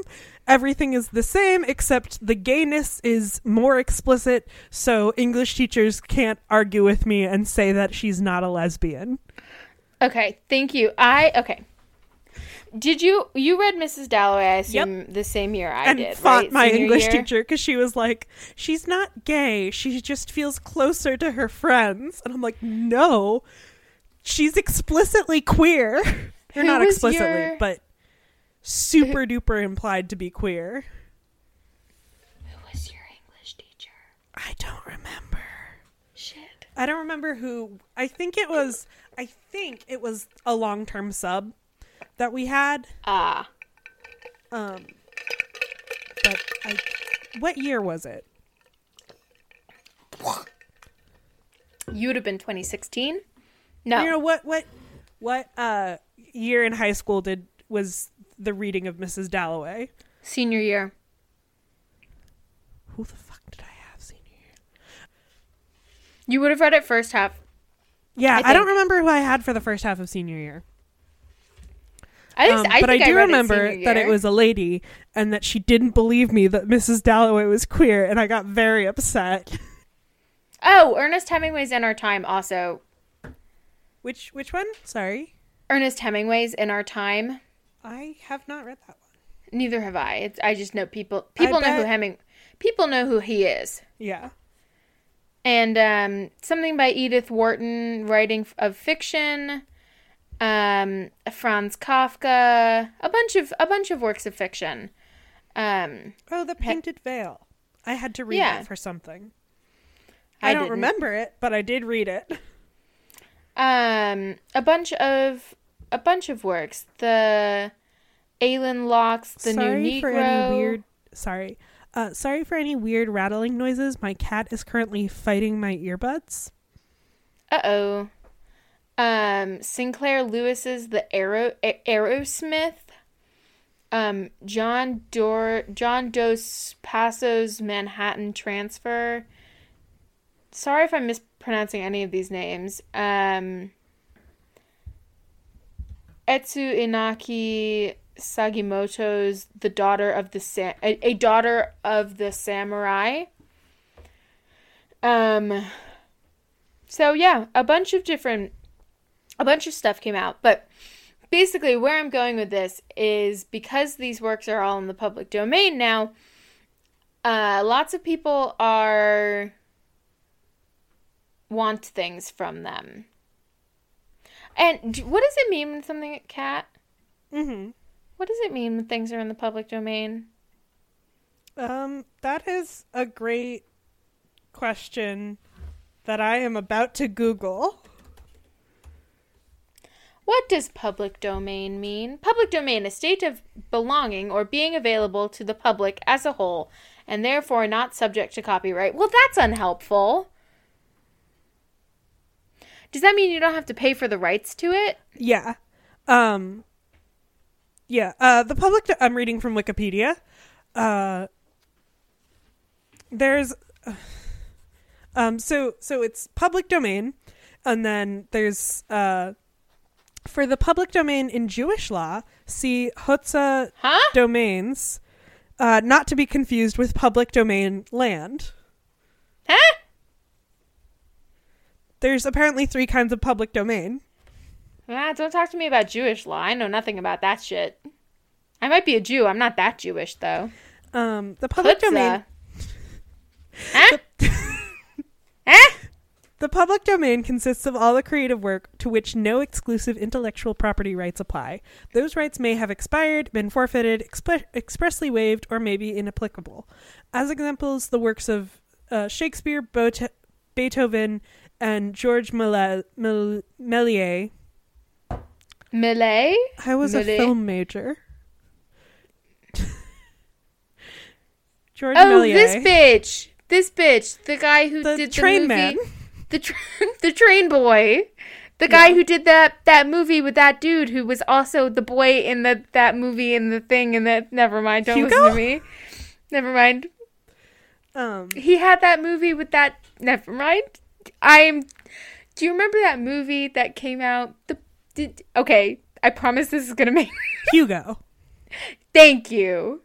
Everything is the same except the gayness is more explicit, so English teachers can't argue with me and say that she's not a lesbian. Okay, thank you. I okay. Did you you read Mrs. Dalloway? I assume the same year I and did. fought right? my Senior English year? teacher because she was like, she's not gay. She just feels closer to her friends. And I'm like, no, she's explicitly queer. *laughs* or Who not explicitly, your- but super duper implied to be queer. Who was your English teacher? I don't remember. Shit. I don't remember who. I think it was. I think it was a long term sub that we had. Ah, Um, but I. What year was it? you would have been 2016. No, You know what? What? What? Uh, year in high school did was the reading of Mrs. Dalloway? senior year. Who the fuck did I have senior year? You would have read it first half. Yeah, I I, don't remember who I had for the first half of senior year. I just, Um, I but I do it remember senior that it was a lady and that she didn't believe me that Mrs. Dalloway was queer, and I got very upset. *laughs* Oh, Ernest Hemingway's In Our Time. Also, Which which one? Sorry, Ernest Hemingway's In Our Time. I have not read that one. Neither have I. It's, I just know people. People know who Heming. People know who he is. Yeah. and um, something by Edith Wharton, writing of fiction. Um, Franz Kafka, a bunch of a bunch of works of fiction. Um, Oh, the painted veil. I had to read Yeah. that for something. I I, don't didn't. remember it, but I did read it. *laughs* um, a bunch of a bunch of works. The Alain Locke's, The sorry New Negro. for any weird. Sorry. Uh, sorry for any weird rattling noises. My cat is currently fighting my earbuds. Uh oh. Um, Sinclair Lewis's The Arrow A- Arrowsmith. Um, John Dor John Dos Passos Manhattan Transfer. Sorry if I'm mispronouncing any of these names. Um, Etsu Inaki Sagimoto's The Daughter of the Sa- a, a Daughter of the Samurai. Um, so yeah, a bunch of different a bunch of stuff came out, but basically where I'm going with this is because these works are all in the public domain now, uh lots of people are want things from them. And what does it mean when something cat? Mm-hmm. What does it mean when things are in the public domain? Um, that is a great question that I am about to Google. What does public domain mean? Public domain, a state of belonging or being available to the public as a whole, and therefore not subject to copyright. Well, that's unhelpful. Does that mean you don't have to pay for the rights to it? Yeah. Um Yeah, uh the public do- I'm reading from Wikipedia. Uh there's *sighs* um so so it's public domain and then there's uh for the public domain in Jewish law, see Hotza Huh? domains, uh, not to be confused with public domain land. Huh? There's apparently three kinds of public domain. Ah, don't talk to me about Jewish law. I know nothing about that shit. I might be a Jew. I'm not that Jewish, though. Um, the public domain. Huh? *laughs* huh? The public domain consists of all the creative work to which no exclusive intellectual property rights apply. Those rights may have expired, been forfeited, expe- expressly waived, or may be inapplicable. As examples, the works of uh, Shakespeare, Bote- Beethoven, and George Mele- Mel- Méliès. Malay? I was a film major. *laughs* George Oh, Méliès. this bitch. This bitch. The guy who The did the train movie. man. The tra- *laughs* the train boy. The guy Yeah. who did that that movie with that dude who was also the boy in the that movie in the thing and that never mind, don't Hugo? listen to me. Never mind. Um, He had that movie with that never mind. I'm Do you remember that movie that came out the did, Okay, I promise this is going *laughs* to make Hugo. Thank you.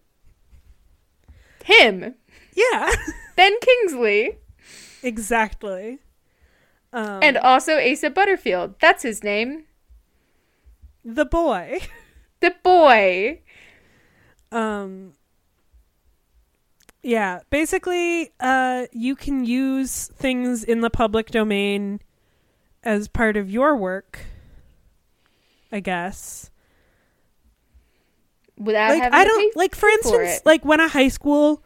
Him. Yeah, *laughs* Ben Kingsley. exactly. Um, And also Asa Butterfield. That's his name. the boy. *laughs* The boy. Um, yeah, basically, uh, you can use things in the public domain as part of your work. I guess. Without like having I don't like for for instance it. like when a high school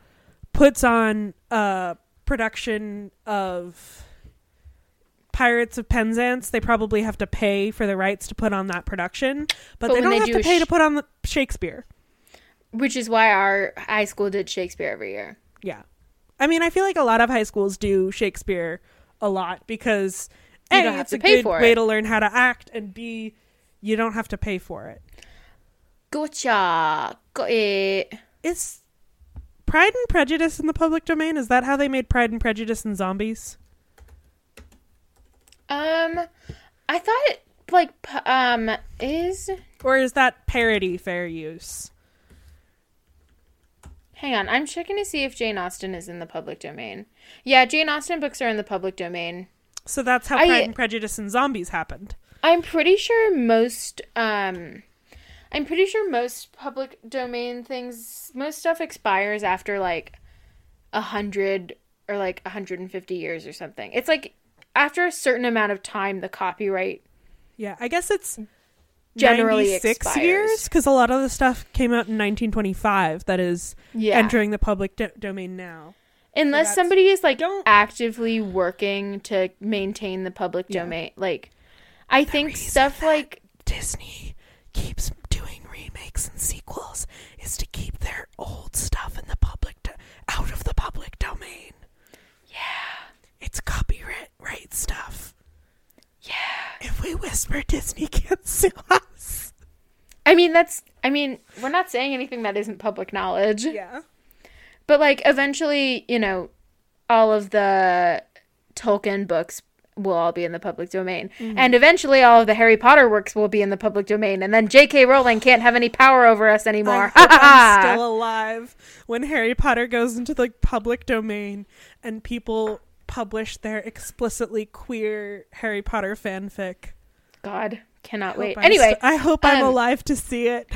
puts on a production of Pirates of Penzance, they probably have to pay for the rights to put on that production, but, But they don't they have do to pay sh- to put on the Shakespeare. Which is why our high school did Shakespeare every year. Yeah. I mean, I feel like a lot of high schools do Shakespeare a lot because You A, don't have it's to a pay good way it. to learn how to act, and B, you don't have to pay for it. Gotcha. Got it. Is Pride and Prejudice in the public domain? Is that how they made Pride and Prejudice and Zombies? Um, I thought it like um is. Or is that parody fair use? Hang on, I'm checking to see if Jane Austen is in the public domain. Yeah, Jane Austen books are in the public domain. So that's how I- Pride and Prejudice and Zombies happened. I'm pretty sure most um I'm pretty sure most public domain things most stuff expires after like a hundred or like 150 years or something. It's like after a certain amount of time the copyright Yeah, I guess it's Generally 96 expires. years because a lot of the stuff came out in 1925 that is yeah entering the public do- domain now. unless that's- somebody is like don't- actively working to maintain the public Yeah. domain like I think stuff like Disney keeps doing remakes and sequels is to keep their old stuff in the public do- out of the public domain. yeah It's copyright right stuff. yeah If we whisper, Disney can't sue us. I mean that's I mean we're not saying anything that isn't public knowledge Yeah. But like eventually, you know, all of the Tolkien books will all be in the public domain. Mm-hmm. And eventually all of the Harry Potter works will be in the public domain. And then J.K. Rowling can't have any power over us anymore. I'm *laughs* still alive when Harry Potter goes into the public domain and people publish their explicitly queer Harry Potter fanfic. God, cannot wait. I'm Anyway, st- I hope I'm um, alive to see it.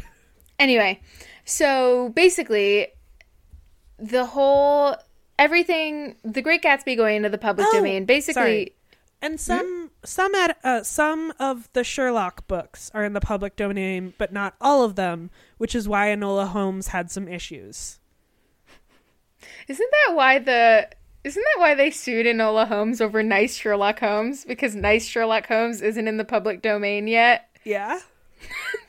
anyway, so basically the whole everything the Great Gatsby going into the public Oh, domain basically sorry. And some some ad, uh, some of the Sherlock books are in the public domain, but not all of them, which is why Enola Holmes had some issues. Isn't that why the isn't that why they sued Enola Holmes over nice Sherlock Holmes? Because nice Sherlock Holmes isn't in the public domain yet. Yeah. *laughs*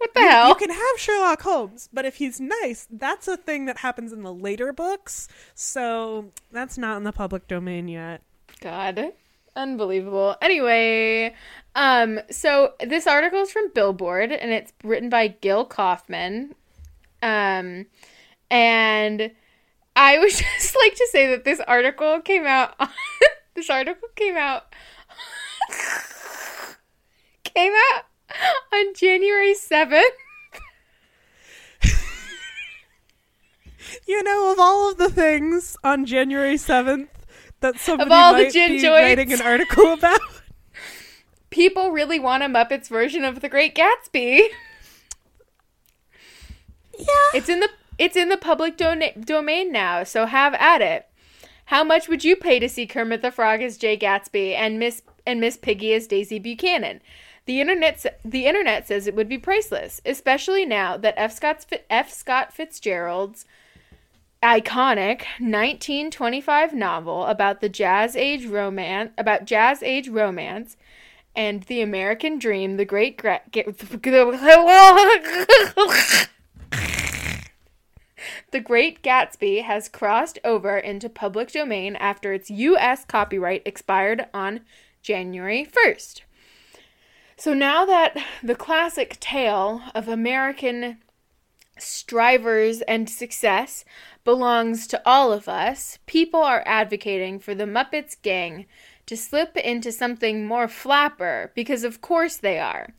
What the hell? You can have Sherlock Holmes, but if he's nice, that's a thing that happens in the later books. So that's not in the public domain yet. God. Unbelievable. Anyway, um, so this article is from Billboard and it's written by Gil Kaufman. Um, and I would *laughs* just like to say that this article came out. *laughs* this article came out. *laughs* came out on January seventh. You know, of all of the things on January seventh that somebody might be joints. writing an article about. People really want a Muppets version of The Great Gatsby. yeah. It's in the it's in the public domain now, so have at it. How much would you pay to see Kermit the Frog as Jay Gatsby and Miss and Miss Piggy as Daisy Buchanan? The internet the internet says it would be priceless, especially now that F. Scott F. Scott Fitzgerald's iconic 1925 novel about the jazz age romance about jazz age romance and the American dream, the great gra- *laughs* The Great Gatsby has crossed over into public domain after its US copyright expired on January 1st. So now that the classic tale of American strivers and success belongs to all of us, people are advocating for the Muppets gang to slip into something more flapper because, of course, they are.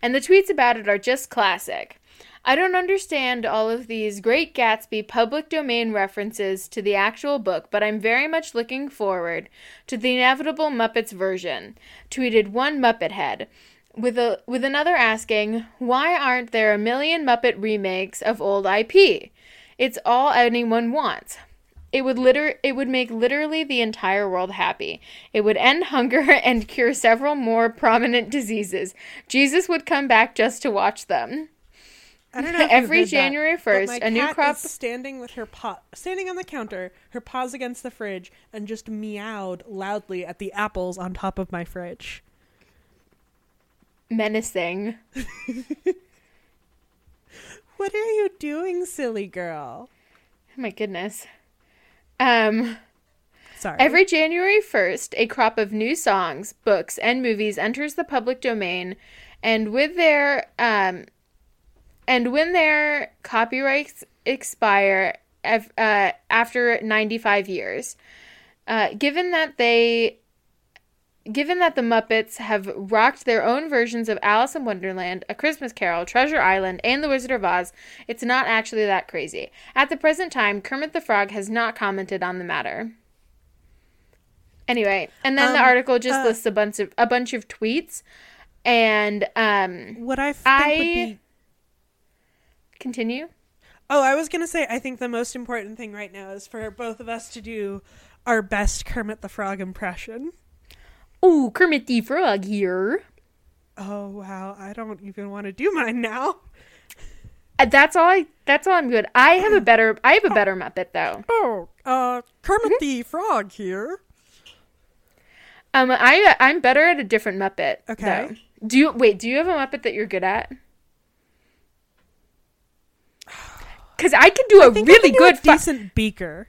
And the tweets about it are just classic. I don't understand all of these Great Gatsby public domain references to the actual book, but I'm very much looking forward to the inevitable Muppets version, tweeted one Muppet head with a with another asking, "Why aren't there a million Muppet remakes of old IP? It's all anyone wants." It would liter- it would make literally the entire world happy. It would end hunger *laughs* and cure several more prominent diseases. Jesus would come back just to watch them. I don't know. *laughs* Every you've heard that, January 1st, my a new crop- standing with her paw, standing on the counter, her paws against the fridge, and just meowed loudly at the apples on top of my fridge. Menacing. *laughs* What are you doing, silly girl? Oh my goodness. Um Sorry. Every January 1st, a crop of new songs, books, and movies enters the public domain, and with their um, and when their copyrights expire uh, after 95 years, uh, given that they Given that the Muppets have rocked their own versions of Alice in Wonderland, A Christmas Carol, Treasure Island, and The Wizard of Oz, it's not actually that crazy. At the present time, Kermit the Frog has not commented on the matter. Anyway, and then the Um, article just uh, lists a bunch of a bunch of tweets, and um, what I think I- would be. Continue. Oh, I was gonna say. I think the most important thing right now is for both of us to do our best Kermit the Frog impression. Oh, Kermit the Frog here. Oh wow! I don't even want to do mine now. Uh, That's all. I. That's all. I'm good. I have a better. I have a better Muppet though. Oh, uh, Kermit Mm-hmm. the Frog here. Um, I I'm better at a different Muppet. Okay. though. Do you wait? Do you have a Muppet that you're good at? Because I can do a I I really do good. a fu- decent beaker.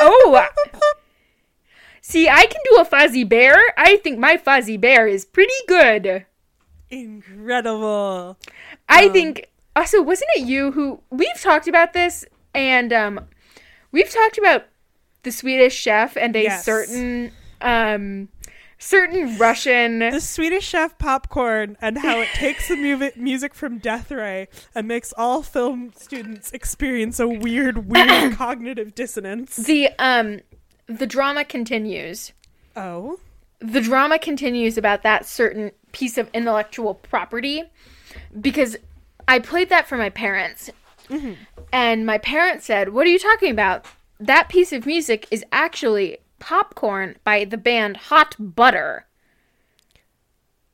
oh. *laughs* See, I can do a Fozzie Bear. I think my Fozzie Bear is pretty good. Incredible. I Um, think. Also, wasn't it you who we've talked about this, and um, we've talked about the Swedish chef and a Yes. certain um, certain Russian. The Swedish Chef popcorn and how it takes the mu- music from Death Ray and makes all film students experience a weird, weird *coughs* cognitive dissonance. the um, the drama continues. Oh, the drama continues about that certain piece of intellectual property because I played that for my parents. And my parents said, What are you talking about? That piece of music is actually Popcorn by the band Hot Butter.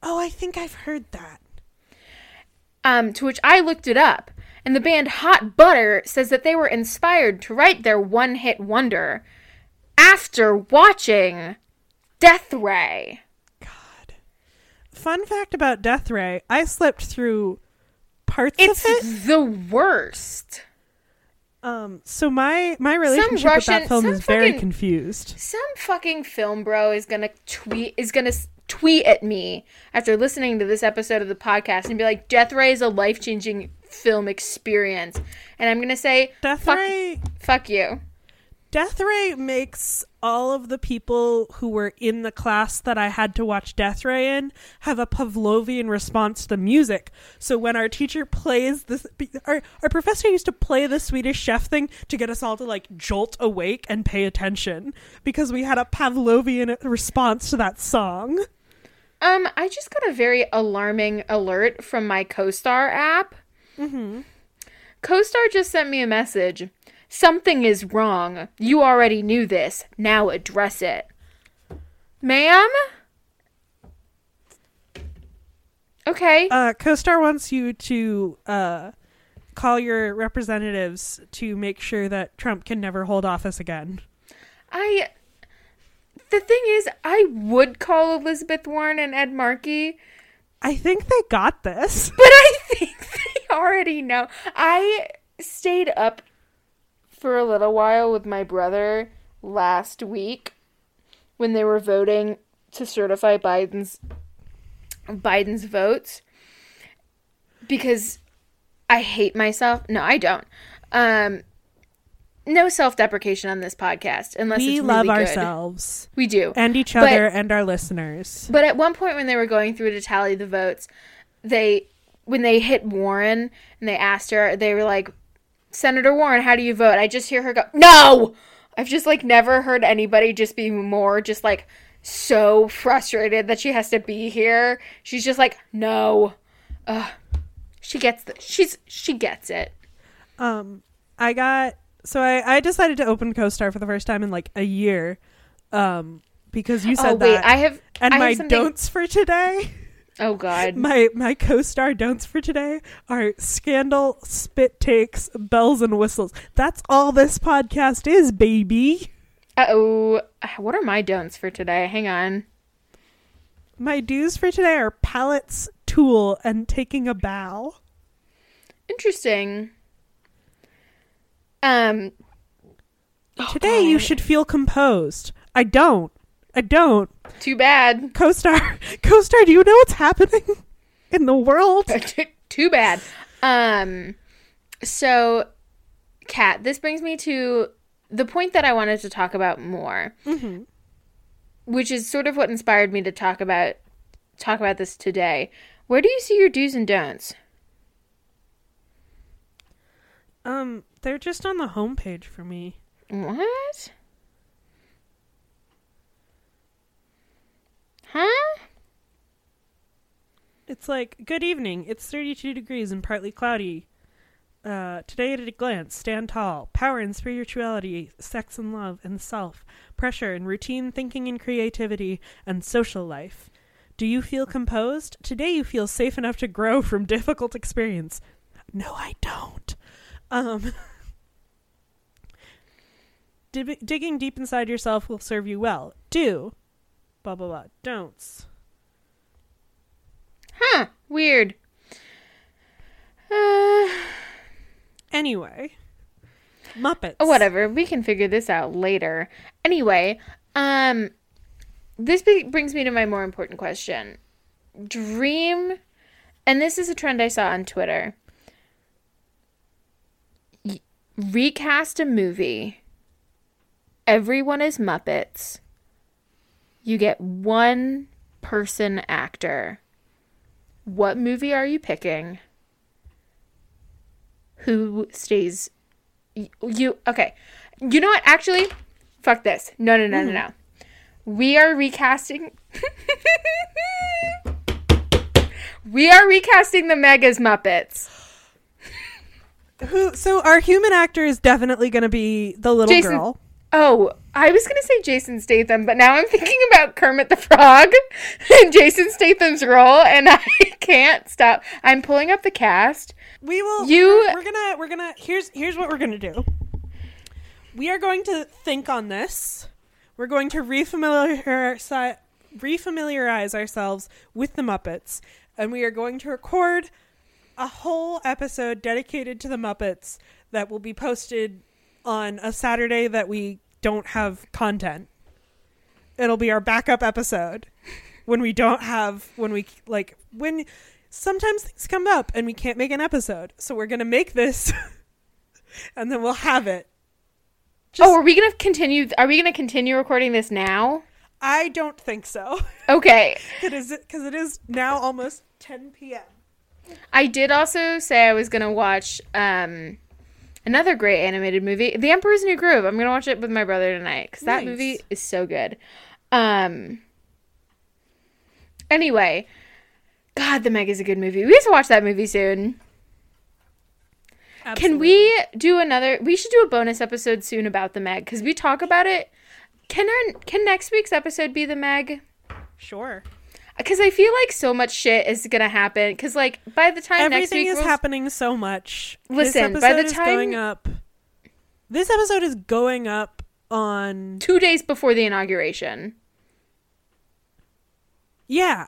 oh, I think I've heard that. Um, to which I looked it up. And the band Hot Butter says that they were inspired to write their one hit wonder after watching Death Ray. God. Fun fact about Death Ray: I slept through parts It's of it. the worst. Um, so my my relationship with that film is very confused. Some fucking film bro is gonna tweet is gonna tweet at me after listening to this episode of the podcast and be like, "Death Ray is a life changing film experience," and I'm gonna say, Death fuck, Ray fuck you." Death Ray makes all of the people who were in the class that I had to watch Death Ray in have a Pavlovian response to the music. So when our teacher plays this, our, our professor used to play the Swedish chef thing to get us all to like jolt awake and pay attention because we had a Pavlovian response to that song. Um, I just got a very alarming alert from my CoStar app. Mm-hmm. CoStar just sent me a message. Something is wrong. You already knew this. Now address it. Ma'am? Okay. Uh, CoStar wants you to uh, call your representatives to make sure that Trump can never hold office again. I. The thing is, I would call Elizabeth Warren and Ed Markey, I think they got this. but I *laughs* think they already know. I stayed up for a little while with my brother last week when they were voting to certify Biden's Biden's votes because I hate myself. No, I don't. Um no self-deprecation on this podcast unless we it's really love good. ourselves We do. and each But- other and our listeners. But at one point when they were going through to tally the votes, they when they hit Warren and they asked her, they were like, "Senator Warren, how do you vote?" I just hear her go, "No." I've just like never heard anybody just be more just like so frustrated that she has to be here. She's just like, "No." Ugh. She gets the she's she gets it. Um, I got so I I decided to open CoStar for the first time in like a year, um, because you said oh wait, that. I have and I have my something- don'ts for today, *laughs* Oh god. my my co-star don'ts for today are scandal, spit takes, bells and whistles. That's all this podcast is, baby. Uh oh. What are my don'ts for today? Hang on. My do's for today are palettes, tool, and taking a bow. Interesting. Um. oh, Today you should feel composed. I don't. I don't. Too bad. Co-star, *laughs* co-star, do you know what's happening *laughs* in the world? *laughs* Too bad. Um. So, Kat, this brings me to the point that I wanted to talk about more, Mm-hmm. which is sort of what inspired me to talk about talk about this today. Where do you see your do's and don'ts? Um, they're just on the homepage for me. What? Huh? It's like, good evening. It's 32 degrees and partly cloudy. Uh, today at a glance, stand tall. Power and spirituality, sex and love and self, pressure and routine thinking and creativity, and social life. Do you feel composed? Today you feel safe enough to grow from difficult experience. No, I don't. Um, *laughs* dig- digging deep inside yourself will serve you well. Do. Blah, blah, blah. Don'ts. Huh? Weird. Uh, Anyway, Muppets. Oh, whatever. We can figure this out later. Anyway, um, this be- brings me to my more important question. Dream, and this is a trend I saw on Twitter. Y- recast a movie. Everyone is Muppets. You get one person actor. What movie are you picking? Who stays you okay you know what actually fuck this no no no no mm. no we are recasting *laughs* we are recasting the megas muppets Who? So our human actor is definitely going to be the little Jason- girl. oh i was gonna say jason statham but now i'm thinking about kermit the frog and jason statham's role and *laughs* i can't stop i'm pulling up the cast We will. You- We're, we're gonna. We're gonna. Here's here's what we're gonna do. We are going to think on this. We're going to refamiliarize refamiliarize ourselves with the Muppets, and we are going to record a whole episode dedicated to the Muppets that will be posted on a Saturday that we don't have content. It'll be our backup episode when we don't have when we like when sometimes things come up and we can't make an episode. So we're gonna make this, *laughs* and then we'll have it. Just- oh are we gonna continue are we gonna continue recording this now I don't think so. *laughs* okay it is because it is now almost 10 p.m. I did also say I was gonna watch um another great animated movie, The Emperor's New Groove. I'm gonna watch it with my brother tonight because that Nice. movie is so good. Um. Anyway, God, The Meg is a good movie. We have to watch that movie soon. Can we do another? We should do a bonus episode soon about The Meg because we talk about it. Can our can next week's episode be The Meg? Sure. Because I feel like so much shit is gonna happen. Because like by the time next Everything week is happening so much. Listen, this by the episode is time- going up. This episode is going up on. two days before the inauguration. Yeah.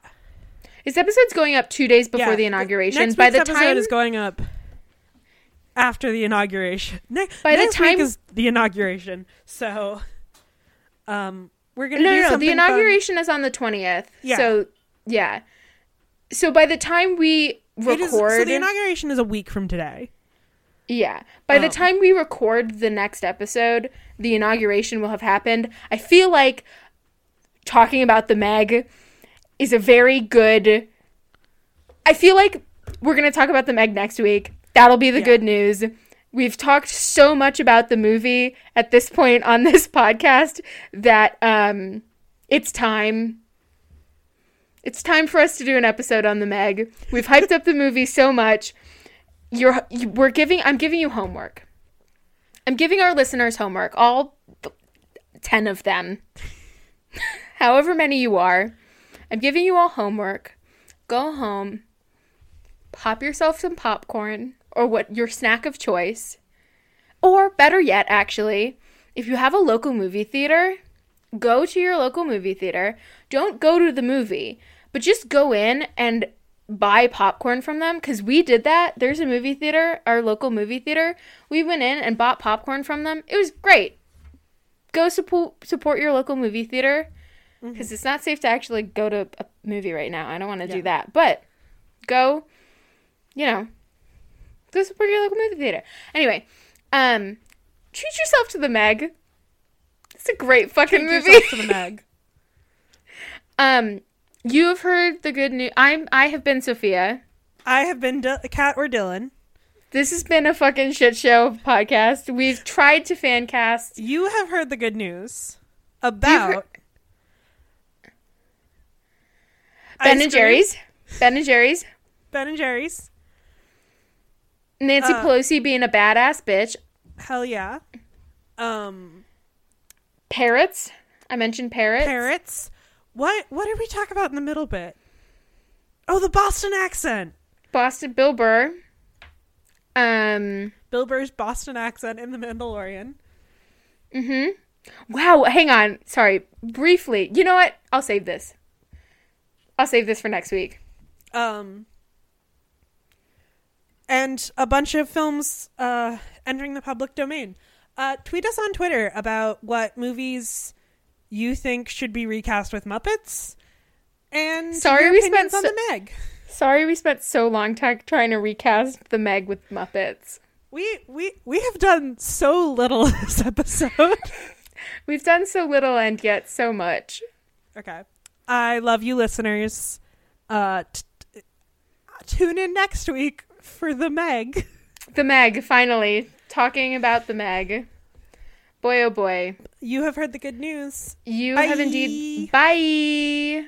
This episode's going up two days before yeah. the inauguration. Next By the episode time is going up. after the inauguration. Ne- By the next week time- is the inauguration, so um, we're gonna No, do no, no. The fun. inauguration is on the twentieth. Yeah. So yeah. So by the time we It is- record, so the inauguration is a week from today. yeah, by the Um, time we record the next episode, the inauguration will have happened. I feel like talking about the Meg is a very good. I feel like we're gonna talk about the Meg next week. That'll be the Yeah. good news. We've talked so much about the movie at this point on this *laughs* podcast that um, it's time. It's time for us to do an episode on the Meg. We've hyped up the movie so much. You're you, we're giving I'm giving you homework. I'm giving our listeners homework, all th- 10 of them. *laughs* However many you are. I'm giving you all homework. Go home. Pop yourself some popcorn or what your snack of choice. Or better yet actually, if you have a local movie theater, go to your local movie theater. Don't go to the movie, but just go in and buy popcorn from them because we did that. There's a movie theater, our local movie theater. We went in and bought popcorn from them. It was great. Go support support your local movie theater because it's not safe to actually go to a movie right now. I don't want to do that, but go. You know, go support your local movie theater. Anyway, um, treat yourself to the Meg. It's a great fucking Treat movie. yourself to the Meg. *laughs* Um, you have heard the good news. I'm. I have been Sophia. I have been D- Kat or Dylan. This has been a fucking shit show podcast. We've tried to fan cast. You have heard the good news about heard- Ben and Jerry's. Ben and Jerry's. Ben and Jerry's. Nancy Uh, Pelosi being a badass bitch. Hell yeah. Um, Parrots. I mentioned parrots. parrots. What? What did we talk about in the middle bit? Oh, the Boston accent. Boston Bill Burr. Um. Bill Burr's Boston accent in The Mandalorian. Mhm. Wow. Hang on. Sorry. Briefly. You know what? I'll save this. I'll save this for next week. Um, and a bunch of films uh, entering the public domain. Uh, tweet us on Twitter about what movies you think should be recast with Muppets. And Sorry we spent on so- the Meg. Sorry, we spent so long t- trying to recast the Meg with Muppets. We we we have done so little this episode. *laughs* We've done so little and yet so much. okay, I love you, listeners. Uh, t- t- tune in next week for the Meg. The Meg, finally. Talking about the Meg. Boy, oh boy. You have heard the good news. You Bye. have indeed. Bye.